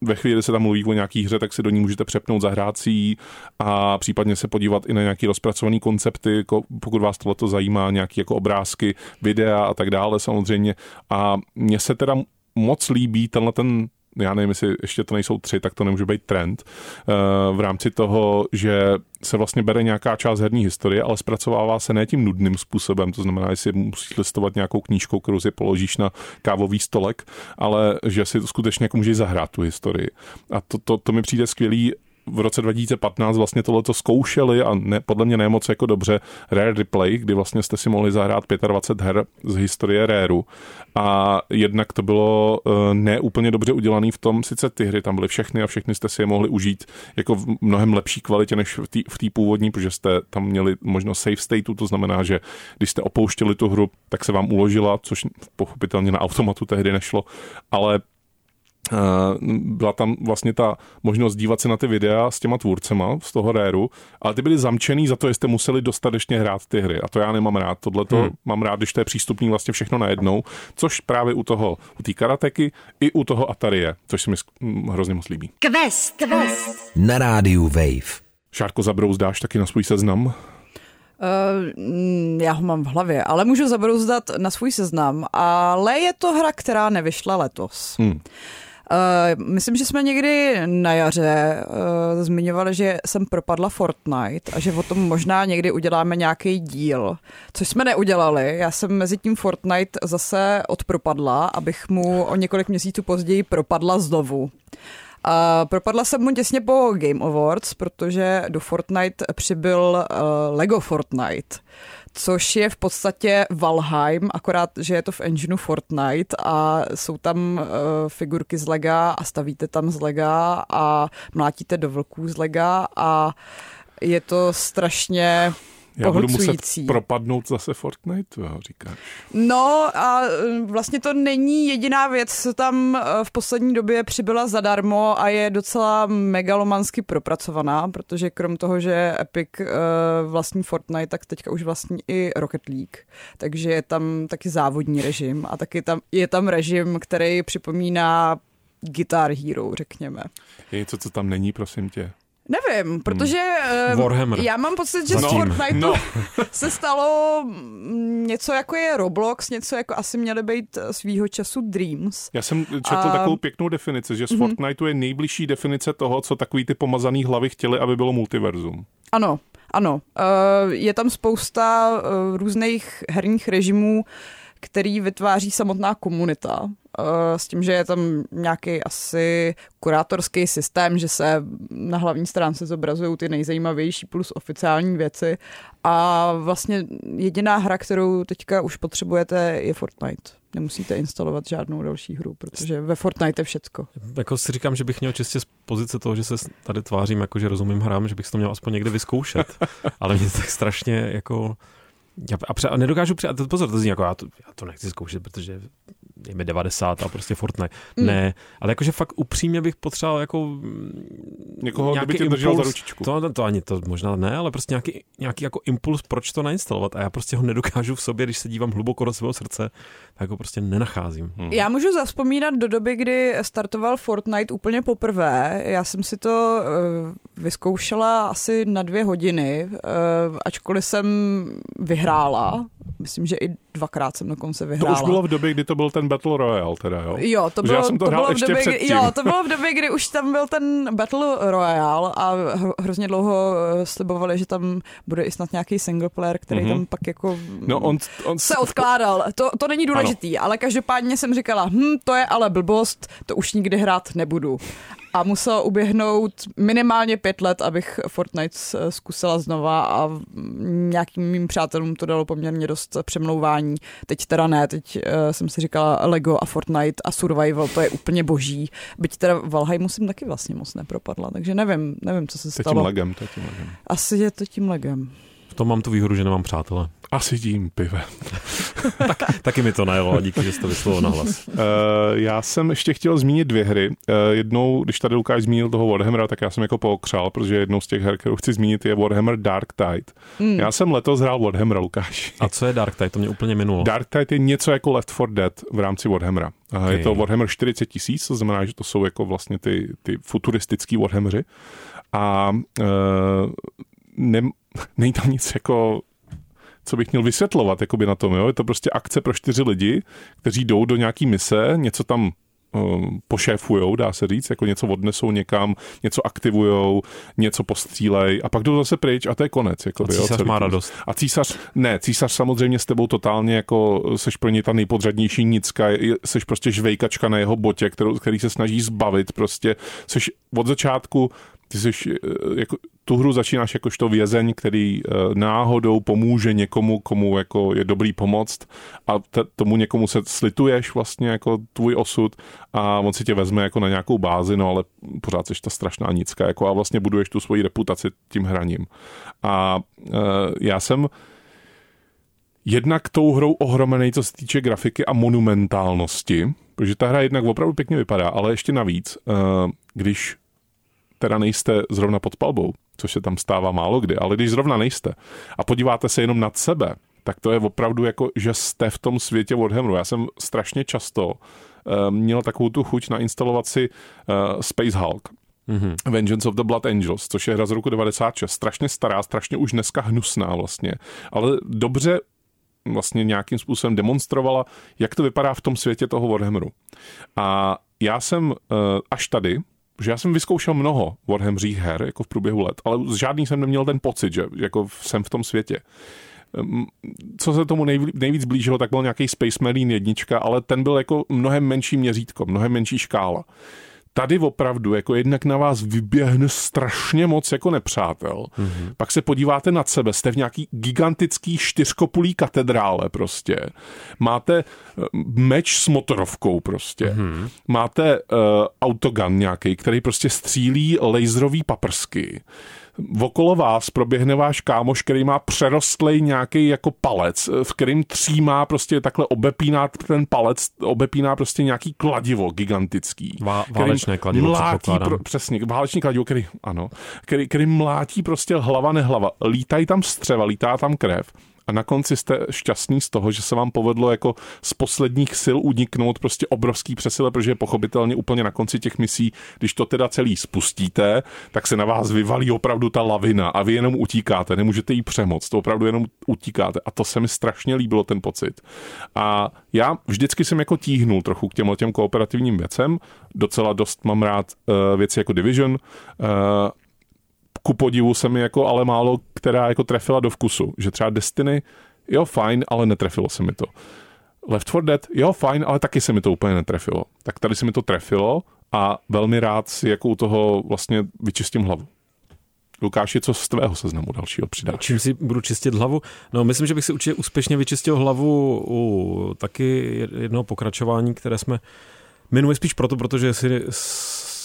Ve chvíli, kdy se tam mluví o nějaký hře, tak si do ní můžete přepnout ji a případně se podívat i na nějaký rozpracovaný koncepty, pokud vás tohle zajímá, nějaký jako obrázky, videa a tak dále samozřejmě. A mně se teda moc líbí tenhle ten já nevím, jestli ještě to nejsou tři, tak to nemůže být trend, eh, v rámci toho, že se vlastně bere nějaká část herní historie, ale zpracovává se ne tím nudným způsobem, to znamená, že si musíš listovat nějakou knížkou, kterou si položíš na kávový stolek, ale že si skutečně jako můžeš zahrát tu historii. A to, to, to mi přijde skvělý v roce 2015 vlastně tohleto zkoušeli a ne, podle mě nemoc jako dobře Rare Replay, kdy vlastně jste si mohli zahrát 25 her z historie Rareu. A jednak to bylo uh, neúplně dobře udělané v tom, sice ty hry tam byly všechny a všechny jste si je mohli užít jako v mnohem lepší kvalitě než v té původní, protože jste tam měli možnost save stateu, to znamená, že když jste opouštěli tu hru, tak se vám uložila, což pochopitelně na automatu tehdy nešlo, ale Eh, byla tam vlastně ta možnost dívat se na ty videa s těma tvůrcema z toho réru, ale ty byly zamčený za to, že jste museli dostatečně hrát ty hry. A to já nemám rád. Tohle to hmm. mám rád, když to je přístupný vlastně všechno najednou, což právě u toho, u té karateky i u toho Atarie, což se mi hrozně moc líbí. Quest, quest. Na rádiu Wave. Šárko zabrouzdáš taky na svůj seznam? Uh, já ho mám v hlavě, ale můžu zabrouzdat na svůj seznam, ale je to hra, která nevyšla letos. Hmm. Uh, myslím, že jsme někdy na jaře uh, zmiňovali, že jsem propadla Fortnite a že o tom možná někdy uděláme nějaký díl, což jsme neudělali. Já jsem mezi tím Fortnite zase odpropadla, abych mu o několik měsíců později propadla znovu. A propadla jsem mu těsně po Game Awards, protože do Fortnite přibyl uh, Lego Fortnite což je v podstatě Valheim, akorát, že je to v engineu Fortnite a jsou tam uh, figurky z lega a stavíte tam z lega a mlátíte do vlků z lega a je to strašně já budu muset propadnout zase Fortnite, říkáš. No a e, vlastně to není jediná věc, co tam e, v poslední době přibyla zadarmo a je docela megalomansky propracovaná, protože krom toho, že Epic uh, vlastní Fortnite, tak teďka už vlastní i Rocket League. Takže je tam taky závodní režim a taky tam, je tam režim, který připomíná Guitar Hero, řekněme. Je něco, co tam není, prosím tě? Nevím, protože hmm. Warhammer. já mám pocit, že z Fortnite no. se stalo něco jako je Roblox, něco jako asi měly být svýho času Dreams. Já jsem četl a... takovou pěknou definici, že z mm-hmm. Fortniteu je nejbližší definice toho, co takový ty pomazaný hlavy chtěli, aby bylo multiverzum. Ano, ano. Uh, je tam spousta uh, různých herních režimů, který vytváří samotná komunita. Eh, s tím, že je tam nějaký asi kurátorský systém, že se na hlavní stránce zobrazují ty nejzajímavější plus oficiální věci a vlastně jediná hra, kterou teďka už potřebujete, je Fortnite. Nemusíte instalovat žádnou další hru, protože ve Fortnite je všecko. Jako si říkám, že bych měl čistě z pozice toho, že se tady tvářím, jako že rozumím hrám, že bych to měl aspoň někde vyzkoušet. Ale mě to tak strašně jako já, a, pře- a nedokážu přijat, pozor, to zní jako já to, já to nechci zkoušet, protože mi 90 a prostě Fortnite. Mm. Ne, ale jakože fakt upřímně bych potřeboval jako Někoho, nějaký by tě držel za ručičku. To, to, to, ani to možná ne, ale prostě nějaký, nějaký jako impuls, proč to nainstalovat a já prostě ho nedokážu v sobě, když se dívám hluboko do svého srdce, tak ho prostě nenacházím. Hmm. Já můžu zaspomínat do doby, kdy startoval Fortnite úplně poprvé. Já jsem si to uh, vyzkoušela asi na dvě hodiny, uh, ačkoliv jsem vyhrála. Myslím, že i dvakrát jsem dokonce vyhrála. To už bylo v době, kdy to byl ten Battle Royale, teda, jo? Jo, to bylo, já jsem to, to bylo v době, kdy, jo, to bylo v době, kdy už tam byl ten Battle Royale a hrozně dlouho eh, slibovali, že tam bude i snad nějaký single player, který mm-hmm. tam pak jako no, on, on se odkládal. To, to není důležitý, ano. ale každopádně jsem říkala, hm, to je ale blbost, to už nikdy hrát nebudu a muselo uběhnout minimálně pět let, abych Fortnite zkusila znova a nějakým mým přátelům to dalo poměrně dost přemlouvání. Teď teda ne, teď uh, jsem si říkala Lego a Fortnite a Survival, to je úplně boží. Byť teda Valheim musím taky vlastně moc nepropadla, takže nevím, nevím, co se stalo. To tím legem, to tím legem. Asi je to tím legem. V tom mám tu výhodu, že nemám přátele. Asi tím pivem. tak, taky mi to najelo, díky, že jsi to vyslovil na hlas. Uh, já jsem ještě chtěl zmínit dvě hry. Uh, jednou, když tady Lukáš zmínil toho Warhammera, tak já jsem jako pookřál, protože jednou z těch her, kterou chci zmínit, je Warhammer Dark Tide. Mm. Já jsem letos hrál Warhammer, Lukáš. A co je Dark Tide? To mě úplně minulo. Dark Tide je něco jako Left 4 Dead v rámci Warhammera. Uh, okay. Je to Warhammer 40 tisíc, to znamená, že to jsou jako vlastně ty, ty futuristický Warhammery. A uh, ne, není tam nic jako co bych měl vysvětlovat jakoby na tom. Jo? Je to prostě akce pro čtyři lidi, kteří jdou do nějaký mise, něco tam um, pošéfujou, dá se říct, jako něco odnesou někam, něco aktivujou, něco postřílej a pak jdou zase pryč a to je konec. Jako a císař jo, má radost. A císař, ne, císař samozřejmě s tebou totálně jako seš pro ně ta nejpodřadnější nicka, seš prostě žvejkačka na jeho botě, kterou, který se snaží zbavit prostě, seš od začátku ty jsi, eh, jako, tu hru začínáš jakožto vězeň, který eh, náhodou pomůže někomu, komu jako je dobrý pomoct a t- tomu někomu se slituješ vlastně jako tvůj osud a on si tě vezme jako na nějakou bázi, no ale pořád jsi ta strašná nicka jako a vlastně buduješ tu svoji reputaci tím hraním. A uh, já jsem jednak tou hrou ohromený, co se týče grafiky a monumentálnosti, protože ta hra jednak opravdu pěkně vypadá, ale ještě navíc, uh, když teda nejste zrovna pod palbou, což se tam stává málo kdy, ale když zrovna nejste a podíváte se jenom nad sebe, tak to je opravdu jako, že jste v tom světě Warhammeru. Já jsem strašně často uh, měl takovou tu chuť nainstalovat si uh, Space Hulk, Mm-hmm. Vengeance of the Blood Angels, což je hra z roku 96, strašně stará, strašně už dneska hnusná vlastně, ale dobře vlastně nějakým způsobem demonstrovala, jak to vypadá v tom světě toho Warhammeru. A já jsem uh, až tady, že já jsem vyzkoušel mnoho Warhammerích her jako v průběhu let, ale žádný jsem neměl ten pocit, že jako jsem v tom světě. Co se tomu nejvíc blížilo, tak byl nějaký Space Marine jednička, ale ten byl jako mnohem menší měřítko, mnohem menší škála tady opravdu jako jednak na vás vyběhne strašně moc jako nepřátel. Mm-hmm. Pak se podíváte nad sebe, jste v nějaký gigantický čtyřkopulý katedrále prostě. Máte eh, meč s motorovkou prostě. Mm-hmm. Máte uh, autogun nějaký, který prostě střílí laserový paprsky okolo vás proběhne váš kámoš, který má přerostlej nějaký jako palec, v kterým třímá prostě takhle obepíná ten palec, obepíná prostě nějaký kladivo gigantický. Vá, válečné kladivo, mlátí, pro, přesně, válečný kladivo, který, ano, který, který mlátí prostě hlava nehlava. Lítají tam střeva, lítá tam krev a na konci jste šťastný z toho, že se vám povedlo jako z posledních sil uniknout prostě obrovský přesile, protože pochopitelně úplně na konci těch misí, když to teda celý spustíte, tak se na vás vyvalí opravdu ta lavina a vy jenom utíkáte, nemůžete jí přemoc, to opravdu jenom utíkáte. A to se mi strašně líbilo ten pocit. A já vždycky jsem jako tíhnul trochu k těm těm kooperativním věcem, docela dost mám rád uh, věci jako Division, uh, ku podivu se mi jako ale málo, která jako trefila do vkusu. Že třeba Destiny, jo fajn, ale netrefilo se mi to. Left 4 Dead, jo fajn, ale taky se mi to úplně netrefilo. Tak tady se mi to trefilo a velmi rád si jako u toho vlastně vyčistím hlavu. Lukáši, co z tvého seznamu dalšího přidáš? Čím si budu čistit hlavu? No, myslím, že bych si určitě úspěšně vyčistil hlavu u taky jednoho pokračování, které jsme Jmenuji spíš proto, protože si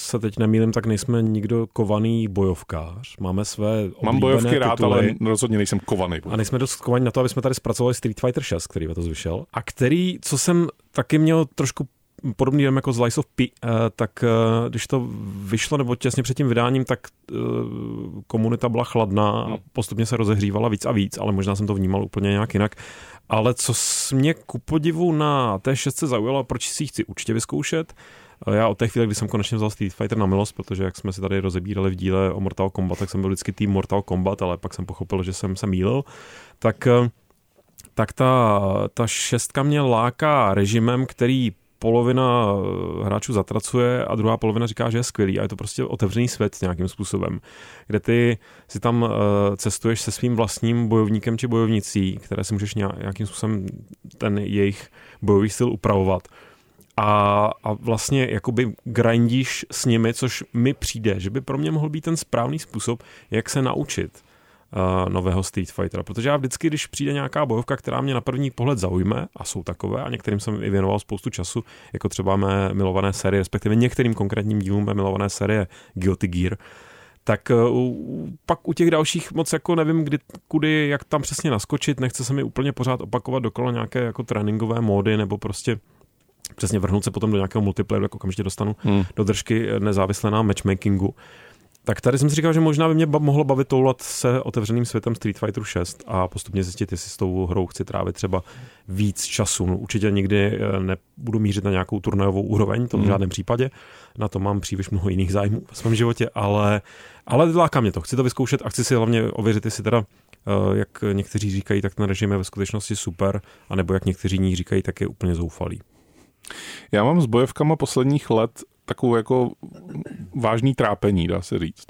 se teď nemýlím, tak nejsme nikdo kovaný bojovkář. Máme své Mám bojovky rád, ale rozhodně nejsem kovaný. Bojovkář. A nejsme dost kovaní na to, aby jsme tady zpracovali Street Fighter 6, který to vyšel. A který, co jsem taky měl trošku podobný jako z Lies of P, eh, tak eh, když to vyšlo, nebo těsně před tím vydáním, tak eh, komunita byla chladná a hmm. postupně se rozehřívala víc a víc, ale možná jsem to vnímal úplně nějak jinak. Ale co mě ku podivu na té šestce zaujalo, proč si ji chci určitě vyzkoušet, já od té chvíle, kdy jsem konečně vzal Street Fighter na milost, protože jak jsme si tady rozebírali v díle o Mortal Kombat, tak jsem byl vždycky tým Mortal Kombat, ale pak jsem pochopil, že jsem se mýlil, tak, eh, tak ta, ta šestka mě láká režimem, který polovina eh, hráčů zatracuje a druhá polovina říká, že je skvělý a je to prostě otevřený svět nějakým způsobem, kde ty si tam uh, cestuješ se svým vlastním bojovníkem či bojovnicí, které si můžeš nějakým způsobem ten jejich bojový styl upravovat a, a vlastně jakoby grindíš s nimi, což mi přijde, že by pro mě mohl být ten správný způsob, jak se naučit uh, nového Street Fightera, protože já vždycky, když přijde nějaká bojovka, která mě na první pohled zaujme, a jsou takové, a některým jsem i věnoval spoustu času, jako třeba mé milované série, respektive některým konkrétním dílům mé milované série Guilty Gear, tak uh, pak u těch dalších moc jako nevím, kdy, kudy, jak tam přesně naskočit, nechce se mi úplně pořád opakovat dokola nějaké jako tréninkové módy, nebo prostě přesně vrhnout se potom do nějakého multiplayeru, jako okamžitě dostanu hmm. do držky nezávisle na matchmakingu. Tak tady jsem si říkal, že možná by mě mohlo bavit toulat se otevřeným světem Street Fighter 6 a postupně zjistit, jestli s tou hrou chci trávit třeba víc času. No, určitě nikdy eh, nebudu mířit na nějakou turnajovou úroveň, to v hmm. žádném případě. Na to mám příliš mnoho jiných zájmů v svém životě, ale, ale láká mě to. Chci to vyzkoušet a chci si hlavně ověřit, jestli teda eh, jak někteří říkají, tak ten režim je ve skutečnosti super, anebo jak někteří ní říkají, tak je úplně zoufalý. Já mám s bojovkama posledních let takovou jako vážný trápení, dá se říct.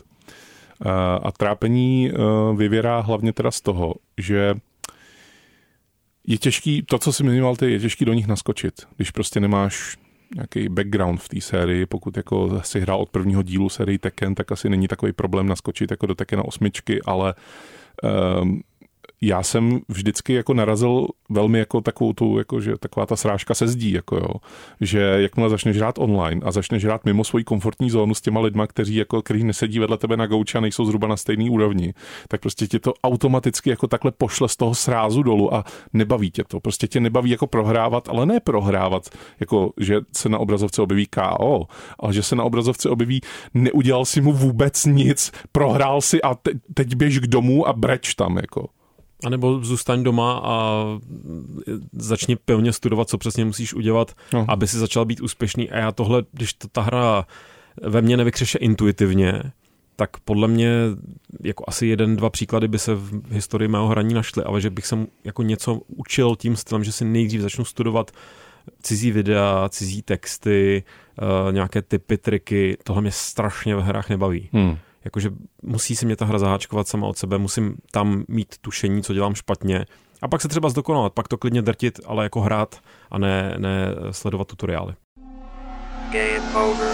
A trápení e, vyvěrá hlavně teda z toho, že je těžký, to, co si zmiňoval ty, je těžký do nich naskočit, když prostě nemáš nějaký background v té sérii, pokud jako si hrál od prvního dílu sérii Tekken, tak asi není takový problém naskočit jako do Tekkena osmičky, ale um, já jsem vždycky jako narazil velmi jako takovou tu, jako že taková ta srážka se zdí, jako jo, že jakmile začneš hrát online a začneš hrát mimo svoji komfortní zónu s těma lidma, kteří jako, kteří nesedí vedle tebe na gauči a nejsou zhruba na stejné úrovni, tak prostě tě to automaticky jako takhle pošle z toho srázu dolů a nebaví tě to. Prostě tě nebaví jako prohrávat, ale ne prohrávat, jako že se na obrazovce objeví KO, ale že se na obrazovce objeví neudělal si mu vůbec nic, prohrál si a te, teď běž k domu a breč tam, jako. A nebo zůstaň doma a začni pevně studovat, co přesně musíš udělat, no. aby si začal být úspěšný. A já tohle, když to ta hra ve mně nevykřeše intuitivně, tak podle mě jako asi jeden, dva příklady by se v historii mého hraní našly, ale že bych se jako něco učil tím stylem, že si nejdřív začnu studovat cizí videa, cizí texty, uh, nějaké typy, triky, tohle mě strašně v hrách nebaví. Hmm jakože musí si mě ta hra zaháčkovat sama od sebe, musím tam mít tušení, co dělám špatně a pak se třeba zdokonalovat, pak to klidně drtit, ale jako hrát a ne, ne sledovat tutoriály.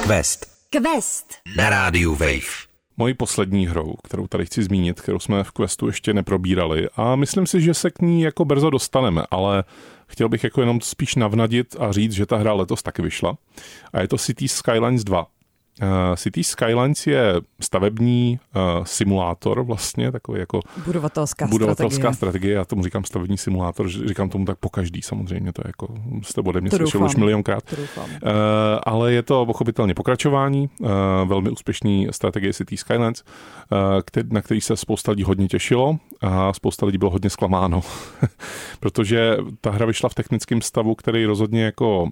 Quest. Quest. Na rádiu Wave. Mojí poslední hrou, kterou tady chci zmínit, kterou jsme v Questu ještě neprobírali a myslím si, že se k ní jako brzo dostaneme, ale chtěl bych jako jenom spíš navnadit a říct, že ta hra letos taky vyšla. A je to City Skylines 2. Uh, City Skylines je stavební uh, simulátor vlastně, takový jako budovatelská, budovatelská strategie. strategie. Já tomu říkám stavební simulátor, říkám tomu tak po každý samozřejmě, to je jako jste ode mě slyšel už milionkrát. Uh, ale je to pochopitelně pokračování, uh, velmi úspěšný strategie City Skylines, uh, který, na který se spousta lidí hodně těšilo a spousta lidí bylo hodně zklamáno, protože ta hra vyšla v technickém stavu, který rozhodně jako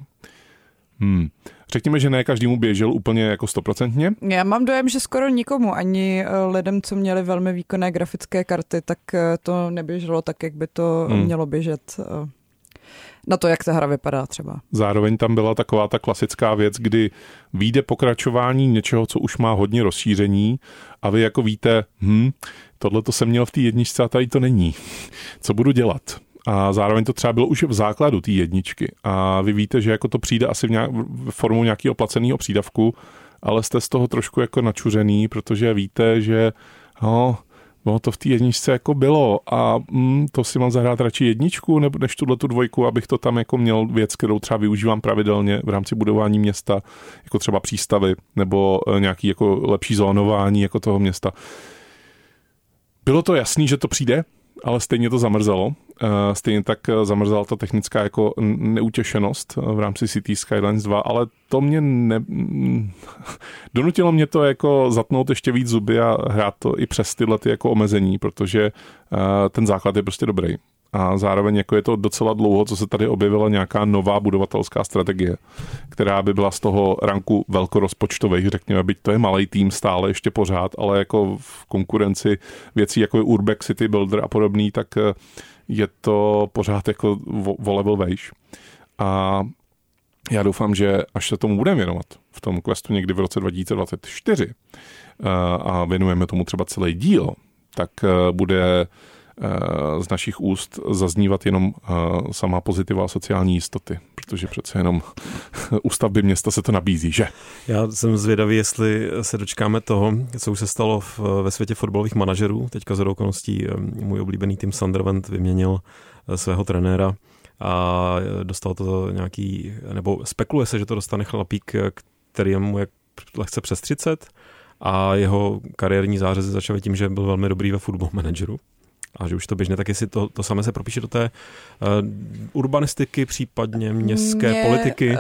Hmm. Řekněme, že ne každému běžel úplně jako stoprocentně. Já mám dojem, že skoro nikomu, ani eh, lidem, co měli velmi výkonné grafické karty, tak eh, to neběželo tak, jak by to Hmm. mělo běžet. eh, Na to, jak ta hra vypadá třeba. Zároveň tam byla taková ta klasická věc, kdy vyjde pokračování něčeho, co už má hodně rozšíření a vy jako víte, hm, tohle to jsem měl v té jedničce a tady to není. Co budu dělat? A zároveň to třeba bylo už v základu té jedničky. A vy víte, že jako to přijde asi v nějak, v formou nějakého placeného přídavku, ale jste z toho trošku jako načuřený, protože víte, že no, No to v té jedničce jako bylo a mm, to si mám zahrát radši jedničku nebo než tuhle tu dvojku, abych to tam jako měl věc, kterou třeba využívám pravidelně v rámci budování města, jako třeba přístavy nebo e, nějaký jako lepší zónování jako toho města. Bylo to jasný, že to přijde, ale stejně to zamrzelo. Eh, Stejně tak eh, zamrzela ta technická jako neutěšenost eh, v rámci City Skylines 2, ale to mě ne... donutilo mě to jako zatnout ještě víc zuby a hrát to i přes tyhle ty jako omezení, protože ten základ je prostě dobrý. A zároveň jako je to docela dlouho, co se tady objevila nějaká nová budovatelská strategie, která by byla z toho ranku velkorozpočtových, řekněme, byť to je malý tým stále ještě pořád, ale jako v konkurenci věcí jako je Urbex City Builder a podobný, tak eh, je to pořád jako o level vejš. A já doufám, že až se tomu budeme věnovat v tom questu někdy v roce 2024 eh, a věnujeme tomu třeba celý díl, tak eh, bude z našich úst zaznívat jenom eh, sama pozitiva sociální jistoty, protože přece jenom u stavby města se to nabízí, že? Já jsem zvědavý, jestli se dočkáme toho, co už se stalo v, ve světě fotbalových manažerů. Teďka z okolností eh, můj oblíbený tým Sunderland vyměnil eh, svého trenéra a dostal to nějaký, nebo spekuluje se, že to dostane chlapík, který mu je lehce přes 30 a jeho kariérní zářezy začaly tím, že byl velmi dobrý ve football manageru a že už to běžně, tak jestli to, to samé se propíše do té uh, urbanistiky, případně městské Mě, politiky. Uh,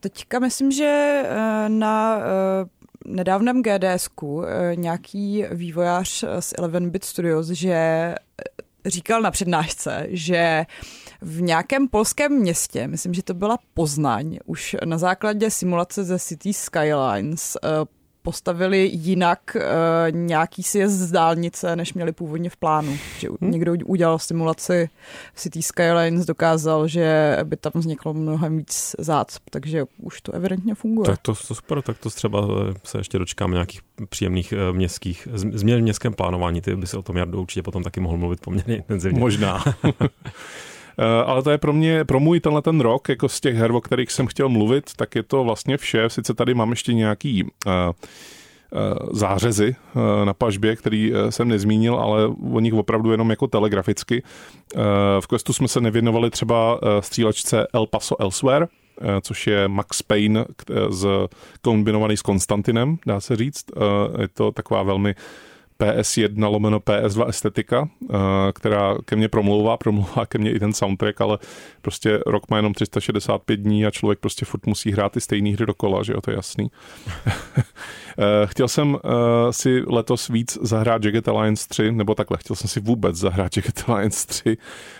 teďka myslím, že uh, na uh, nedávném GDSku uh, nějaký vývojář z 11-bit Studios, že říkal na přednášce, že v nějakém polském městě, myslím, že to byla Poznaň, už na základě simulace ze City Skylines postavili jinak uh, nějaký sjezd z dálnice, než měli původně v plánu. Že hmm. někdo udělal simulaci v City Skylines, dokázal, že by tam vzniklo mnohem víc zácp, takže už to evidentně funguje. Tak to, to super, tak to třeba eh, se ještě dočkám nějakých příjemných eh, městských, změn v městském plánování, ty by se o tom Jardo určitě potom taky mohl mluvit poměrně intenzivně. Možná. Eh, ale to je pro mě, pro můj tenhle ten rok, jako z těch her, o kterých jsem chtěl mluvit, tak je to vlastně vše. Sice tady mám ještě nějaký uh, zářezy na pažbě, který jsem nezmínil, ale o nich opravdu jenom jako telegraficky. V Questu jsme se nevěnovali třeba střílečce El Paso Elsewhere, což je Max Payne z, kombinovaný s Konstantinem, dá se říct. Je to taková velmi PS1 lomeno PS2 estetika, eh, která ke mně promlouvá, promlouvá ke mně i ten soundtrack, ale prostě rok má jenom 365 dní a člověk prostě furt musí hrát ty stejné hry dokola, že jo, to je jasný. Eh, chtěl jsem eh, si letos víc zahrát Jagged Alliance 3, nebo takhle, chtěl jsem si vůbec zahrát Jagged Alliance 3.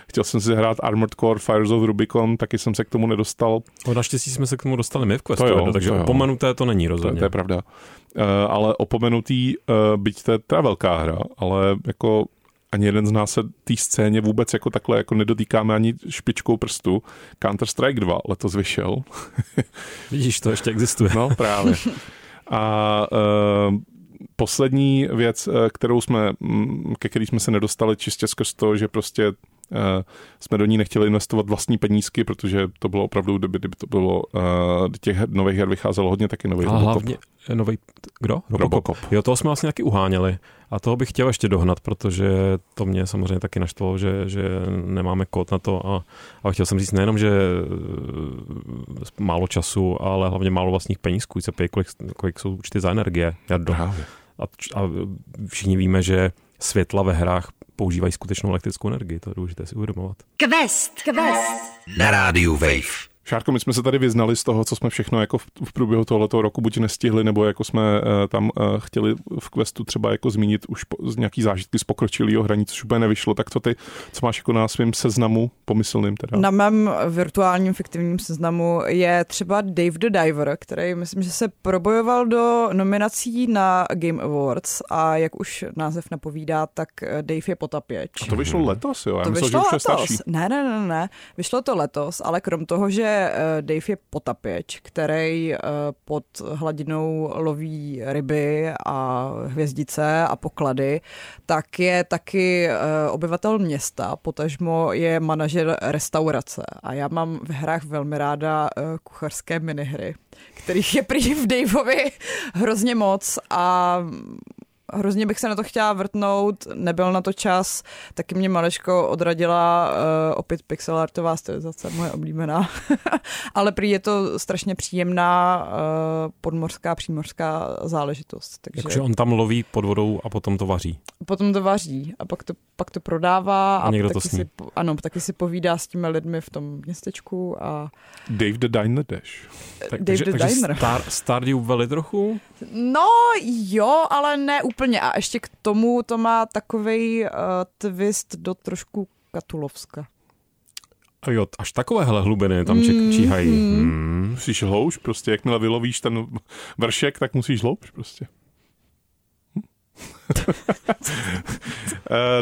Chtěl jsem si hrát Armored Core Fires of Rubicon, taky jsem se k tomu nedostal. O naštěstí jsme se k tomu dostali my v Questu, takže to jo. opomenuté to není rozhodně. To, to je pravda. Uh, ale opomenutý, uh, byť to je teda velká hra, ale jako ani jeden z nás se té scéně vůbec jako takhle jako nedotýkáme ani špičkou prstu. Counter-Strike 2 letos vyšel. Vidíš, to ještě existuje. No, právě. A uh, poslední věc, kterou jsme, mm, ke který jsme se nedostali čistě skrz to, že prostě Eh, jsme do ní nechtěli investovat vlastní penízky, protože to bylo opravdu, kdyby, kdyby to bylo, uh, těch nových her vycházelo hodně, taky nový A hlavně nový, kdo? Robocop. Robocop. Jo, toho jsme vlastně taky uháněli. A toho bych chtěl ještě dohnat, protože to mě samozřejmě taky naštvalo, že, že nemáme kód na to a, a chtěl jsem říct nejenom, že eh, málo času, ale hlavně málo vlastních peněz, se pějí, kolik, kolik jsou účty za energie. Já do, a, a všichni víme, že světla ve hrách používají skutečnou elektrickou energii, to je důležité si uvědomovat. Quest, Quest. Na rádiu Wave. Šárko, my jsme se tady vyznali z toho, co jsme všechno jako v, v průběhu tohoto roku buď nestihli, nebo jako jsme uh, tam uh, chtěli v questu třeba jako zmínit už po, z nějaký zážitky z pokročilého hraní, což úplně nevyšlo. Tak co ty, co máš jako na svém seznamu pomyslným teda? Na mém virtuálním fiktivním seznamu je třeba Dave the Diver, který myslím, že se probojoval do nominací na Game Awards a jak už název napovídá, tak Dave je potapěč. A to vyšlo letos, jo? Já to myslel, vyšlo že už letos. Je ne, ne, ne, ne. Vyšlo to letos, ale krom toho, že Eh, Dave je potapěč, který eh, pod hladinou loví ryby a hvězdice a poklady, tak je taky eh, obyvatel města, potažmo je manažer restaurace. A já mám v hrách velmi ráda kuchařské minihry, kterých je prý v Daveovi hrozně moc a hrozně bych se na to chtěla vrtnout, nebyl na to čas, taky mě Maleško odradila uh, opět pixelartová stylizace, moje oblíbená, ale prý je to strašně příjemná uh, podmořská, přímořská záležitost. Takže... Jakože on tam loví pod vodou a potom to vaří. Potom to vaří a pak to, pak to prodává a, a někdo taky to si, ano, taky si povídá s těmi lidmi v tom městečku a... Dave the Diner Dash. Tak, Dave takže, the takže Diner. Star, Stardew Valley trochu? No jo, ale ne úplně. A ještě k tomu to má takový uh, twist do trošku Katulovska. A jo, až takovéhle hlubiny tam mm, číhají. Mm. Musíš hlouš, prostě jakmile vylovíš ten vršek, tak musíš hlouš prostě. Eh,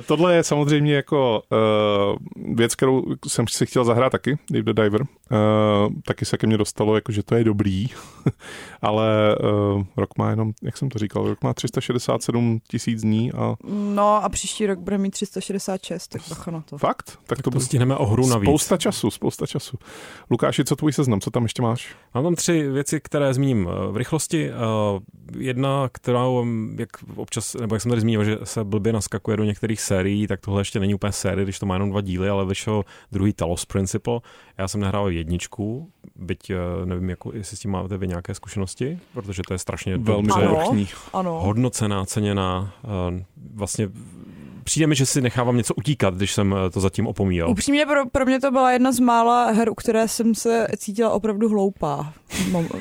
tohle je samozřejmě jako uh, věc, kterou jsem si chtěl zahrát taky, Dave the Diver. Uh, taky se ke mně dostalo, jako, že to je dobrý, ale uh, rok má jenom, jak jsem to říkal, rok má 367 tisíc dní. A... No a příští rok bude mít 366, tak bacha na to. Fakt? Tak, tak to, to stihneme o hru navíc. Spousta času, spousta času. Lukáši, co tvůj seznam, co tam ještě máš? Mám tam tři věci, které zmíním v rychlosti. Uh, jedna, kterou, jak občas, nebo jak jsem tady zmínil, že se blbě naskakuje do některých sérií, tak tohle ještě není úplně série, když to má jenom dva díly, ale vyšel druhý Talos Principle. Já jsem nehrál jedničku, byť eh, nevím, jako, jestli s tím máte vy nějaké zkušenosti, protože to je strašně velmi ano, ano. hodnocená, ceněná, eh, vlastně přijde mi, že si nechávám něco utíkat, když jsem eh, to zatím opomíjel. Upřímně pro, pro mě to byla jedna z mála her, u které jsem se cítila opravdu hloupá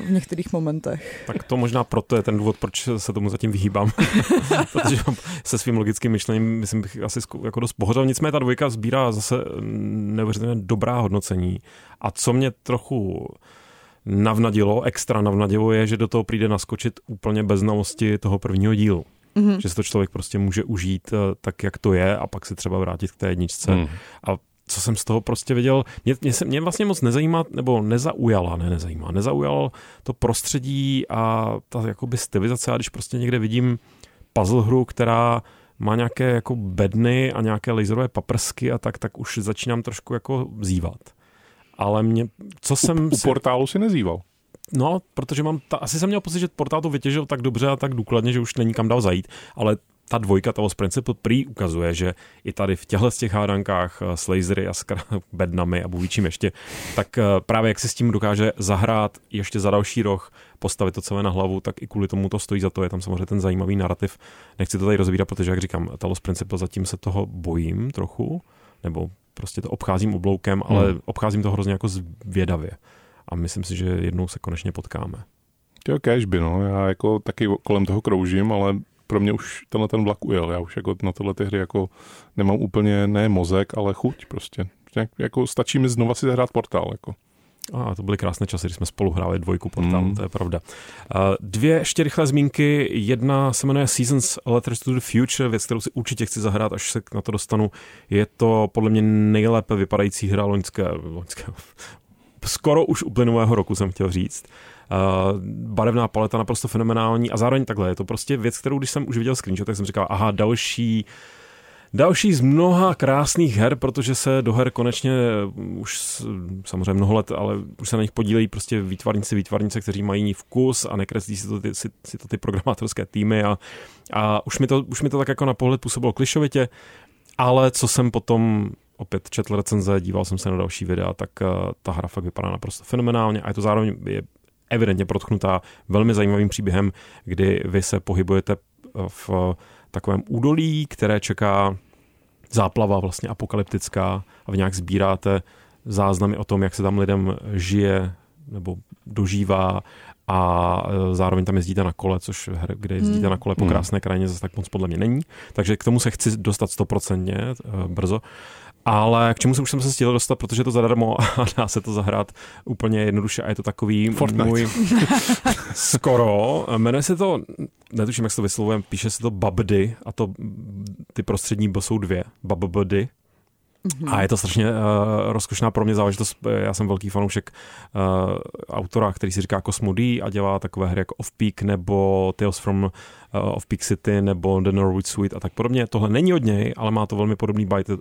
v některých momentech. Tak to možná proto je ten důvod, proč se tomu zatím vyhýbám. Protože se svým logickým myšlením myslím bych asi jako dost pohořel. Nicméně ta dvojka sbírá zase neuvěřitelně dobrá hodnocení. A co mě trochu navnadilo, extra navnadilo je, že do toho přijde naskočit úplně bez znalosti toho prvního dílu. Mm-hmm. Že se to člověk prostě může užít eh, tak, jak to je a pak se třeba vrátit k té jedničce. Mm. A co jsem z toho prostě viděl, mě, mě, se, mě vlastně moc nezajímá, nebo nezaujala, ne nezajímá, nezaujalo to prostředí a ta jakoby stylizace, a když prostě někde vidím puzzle hru, která má nějaké jako bedny a nějaké laserové paprsky a tak, tak už začínám trošku jako zývat. Ale mě, co jsem... U, u portálu si nezýval. No, protože mám, ta, asi jsem měl pocit, že portál to vytěžil tak dobře a tak důkladně, že už není kam dál zajít, ale ta dvojka toho z Principle prý ukazuje, že i tady v těchto těch hádankách eh, s lasery a s bednami a buvíčím ještě, tak eh, právě jak si s tím dokáže zahrát ještě za další roh, postavit to celé na hlavu, tak i kvůli tomu to stojí za to. Je tam samozřejmě ten zajímavý narrativ. Nechci to tady rozvírat, protože, jak říkám, Talos Principle zatím se toho bojím trochu, nebo prostě to obcházím obloukem, ale hmm. obcházím to hrozně jako zvědavě. A myslím si, že jednou se konečně potkáme. Jo, by, no. Já jako taky kolem toho kroužím, ale pro mě už tenhle ten vlak ujel. Já už jako na tohle ty hry jako nemám úplně ne mozek, ale chuť prostě. Jako stačí mi znova si zahrát portál. Jako. A to byly krásné časy, kdy jsme spolu hráli dvojku portál, mm. to je pravda. Dvě ještě rychlé zmínky. Jedna se jmenuje Seasons Letters to the Future, věc, kterou si určitě chci zahrát, až se na to dostanu. Je to podle mě nejlépe vypadající hra loňské, loňské skoro už uplynulého roku jsem chtěl říct. Uh, barevná paleta naprosto fenomenální a zároveň takhle, je to prostě věc, kterou když jsem už viděl screenshot, tak jsem říkal, aha, další Další z mnoha krásných her, protože se do her konečně už samozřejmě mnoho let, ale už se na nich podílejí prostě výtvarníci, výtvarnice, kteří mají vkus a nekreslí si to ty, si, si to ty programátorské týmy a, a už, mi to, už mi to tak jako na pohled působilo klišovitě, ale co jsem potom opět četl recenze, díval jsem se na další videa, tak uh, ta hra fakt vypadá naprosto fenomenálně a je to zároveň je evidentně protknutá velmi zajímavým příběhem, kdy vy se pohybujete v takovém údolí, které čeká záplava vlastně apokalyptická a vy nějak sbíráte záznamy o tom, jak se tam lidem žije nebo dožívá a zároveň tam jezdíte na kole, což her, kde jezdíte hmm. na kole po hmm. krásné krajině zase tak moc podle mě není. Takže k tomu se chci dostat stoprocentně brzo. Ale k čemu se už jsem se stihl dostat, protože je to zadarmo a dá se to zahrát úplně jednoduše a je to takový Fortnite. můj skoro. Jmenuje se to, netuším, jak se to vyslovuje, píše se to Babdy a to ty prostřední jsou dvě. Babdy. Mm-hmm. A je to strašně uh, rozkošná pro mě záležitost. Já jsem velký fanoušek uh, autora, který si říká Cosmo D a dělá takové hry jako Off-Peak nebo Tales from uh, Off-Peak City nebo The Norwood Suite a tak podobně. Tohle není od něj, ale má to velmi podobný bite,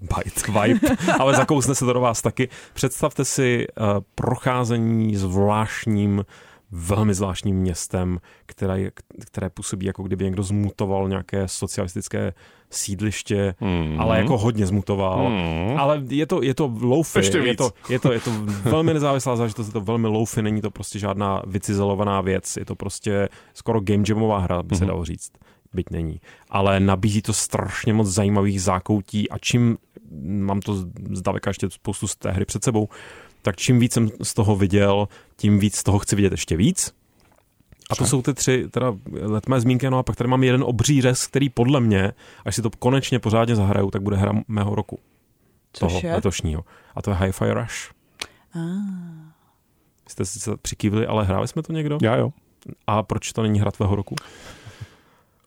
bite vibe, ale zakousne se to do vás taky. Představte si uh, procházení zvláštním velmi zvláštním městem, které, které působí jako kdyby někdo zmutoval nějaké socialistické sídliště, mm. ale jako hodně zmutoval. Mm. Ale je to, je to loufy, je to, je, to, je to velmi nezávislá záležitost, je to velmi loufy, není to prostě žádná vycizelovaná věc, je to prostě skoro game jamová hra, by se mm. dalo říct byť není. Ale nabízí to strašně moc zajímavých zákoutí a čím, mám to zdaleka ještě spoustu z té hry před sebou, tak čím víc jsem z toho viděl, tím víc z toho chci vidět ještě víc. A to jsou ty tři teda letmé zmínky, no a pak tady mám jeden obří řez, který podle mě, až si to konečně pořádně zahraju, tak bude hra mého roku. Což toho je? letošního. A to je Hi-Fi Rush. Ah. Jste si se přikývili, ale hráli jsme to někdo? Já jo. A proč to není hra tvého roku?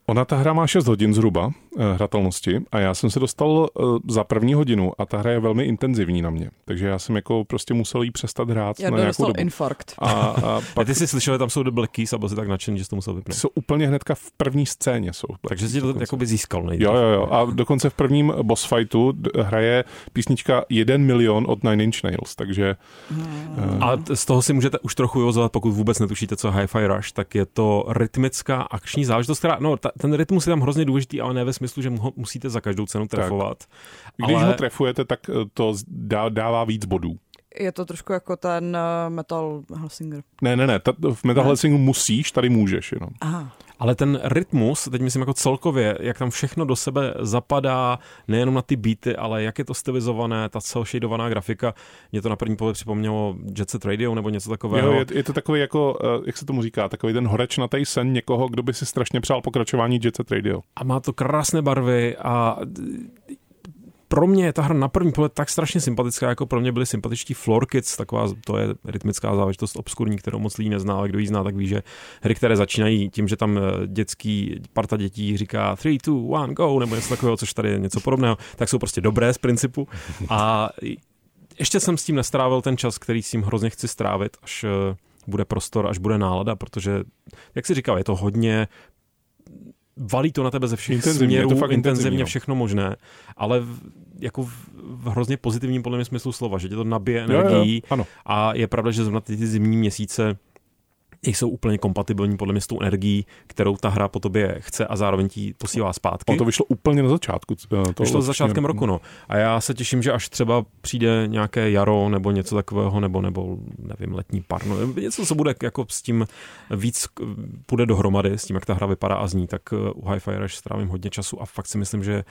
Ona ta hra má 6 hodin zhruba eh, hratelnosti a já jsem se dostal eh, za první hodinu a ta hra je velmi intenzivní na mě. Takže já jsem jako prostě musel jí přestat hrát já na nějakou dobu. infarkt. A, a pak... A ty jsi slyšel, že tam jsou The Black Keys a byl jsi tak nadšený, že jsi to musel vypnout. Jsou úplně hnedka v první scéně. Jsou Takže jsi to jako by získal nejdřív. Jo, jo, jo. A dokonce v prvním boss fightu hraje písnička 1 milion od Nine Inch Nails, takže... Hmm. Uh... A z toho si můžete už trochu vyvozovat, pokud vůbec netušíte, co Hi-Fi Rush, tak je to rytmická akční záležitost, která, no, ta, ten rytmus je tam hrozně důležitý, ale ne ve smyslu, že ho musíte za každou cenu trefovat. Tak. Když ale... ho trefujete, tak eh, to dá, dává víc bodů. Je to trošku jako ten uh, Metal Hellsinger. Ne, ne, ne, ta, v Metal Helsingu musíš, tady můžeš jenom. Aha. Ale ten rytmus, teď myslím jako celkově, jak tam všechno do sebe zapadá, nejenom na ty beaty, ale jak je to stylizované, ta celšejdovaná grafika, mě to na první pohled připomnělo Jet Set Radio nebo něco takového. Jo, je, je to takový jako, eh, jak se tomu říká, takový ten horečnatý sen někoho, kdo by si strašně přál pokračování Jet Set Radio. A má to krásné barvy a pro mě je ta hra na první pohled tak strašně sympatická, jako pro mě byly sympatičtí Floor Kids, taková, to je rytmická záležitost obskurní, kterou moc lidí nezná, ale kdo ji zná, tak ví, že hry, které začínají tím, že tam eh, dětský parta dětí říká 3, 2, 1, go, nebo něco takového, což tady je něco podobného, tak jsou prostě dobré z principu. A ještě jsem s tím nestrávil ten čas, který s tím hrozně chci strávit, až eh, bude prostor, až bude nálada, protože, jak si říkal, je to hodně valí to na tebe ze všech Intenzivně, je to směrů, fakt intenzivně intenzivní, no. všechno možné, ale v, jako v, v hrozně pozitivním podle mě smyslu slova, že tě to nabije Jo, jo, energií ano. a je pravda, že zrovna ty, ty zimní měsíce jsou úplně kompatibilní podle mě s tou energií, kterou ta hra po tobě chce a zároveň ti posílá zpátky. Ono to vyšlo úplně na začátku. toho Vyšlo začátkem roku, no. A já se těším, že až třeba přijde nějaké jaro nebo něco takového, nebo, nebo nevím, letní parno, něco, co bude jako s tím víc půjde dohromady, s tím, jak ta hra vypadá a zní, tak eh, u Hi-Fi Rush strávím hodně času a fakt si myslím, že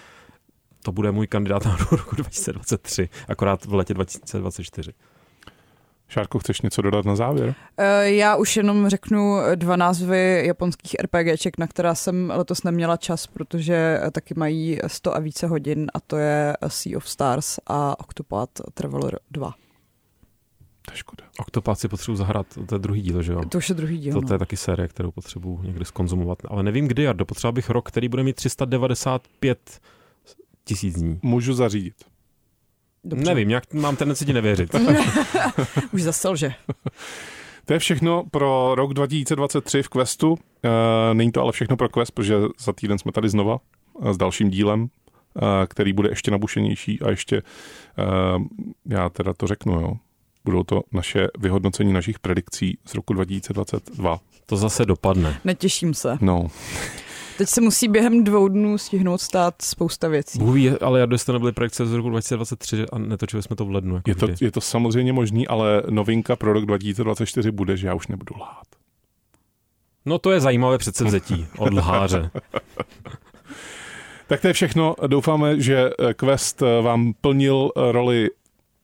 to bude můj kandidát na roku 2023, akorát v letě 2024. Šárko, chceš něco dodat na závěr? Eh, Já už jenom řeknu dva názvy japonských RPGček, na která jsem letos neměla čas, protože taky mají 100 a více hodin a to je Sea of Stars a Octopath Traveler 2. To je škoda. Octopath si potřebuji zahrát, to je druhý díl, že jo? To už je druhý díl. To, no. to je taky série, kterou potřebuji někdy skonzumovat. Ale nevím kdy, Jardo. Potřeboval bych rok, který bude mít 395 tisíc dní. Můžu zařídit. Dobře. Nevím, nějak mám tendenci ti nevěřit. Už zase že. To je všechno pro rok 2023 v Questu. E, není to ale všechno pro Quest, protože za týden jsme tady znova eh, s dalším dílem, e, který bude ještě nabušenější a ještě, já teda to řeknu, jo, budou to naše vyhodnocení našich predikcí z roku 2022. To zase dopadne. Netěším se. No, Teď se musí během dvou dnů stihnout stát spousta věcí. Bůh ví, ale Jardo, jestli to nebyly projekce z roku 2023 a netočili jsme to v lednu. Jako je to, vždy. je to samozřejmě možný, ale novinka pro rok 2024 bude, že já už nebudu lhát. No to je zajímavé předsevzetí od lháře. Tak to je všechno. Doufáme, že eh, Quest eh, vám plnil eh, roli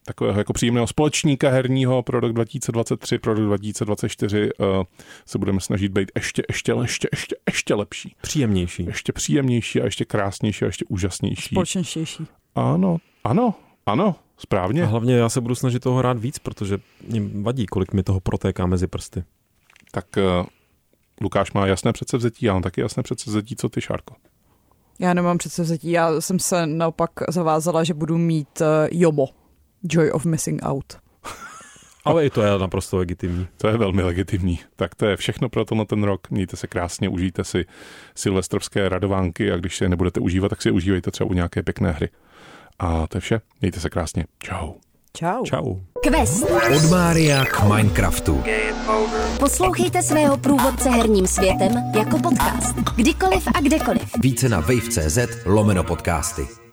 takového jako příjemného společníka herního pro rok 2023, pro rok 2024 uh, se budeme snažit být ještě, ještě, ještě, ještě, ještě lepší. Příjemnější. Ještě příjemnější a ještě krásnější a ještě úžasnější. Společnější. Ano, ano, ano, správně. A hlavně já se budu snažit toho hrát víc, protože mě vadí, kolik mi toho protéká mezi prsty. Tak uh, Lukáš má jasné předsevzetí, já mám taky jasné předsevzetí, co ty, Šárko? Já nemám předsevzetí, já jsem se naopak zavázala, že budu mít uh, JOMO. Joy of Missing Out. Ale i to je naprosto legitimní. To je velmi legitimní. Tak to je všechno pro tenhle ten rok. Mějte se krásně, užijte si silvestrovské radovánky a když si je nebudete užívat, tak si je užívejte třeba u nějaké pěkné hry. A to je vše. Mějte se krásně. Čau. Čau. Čau. Quest. Od Mária k Minecraftu. Poslouchejte svého průvodce herním světem jako podcast. Kdykoliv a kdekoliv. Více na wave.cz lomeno podcasty.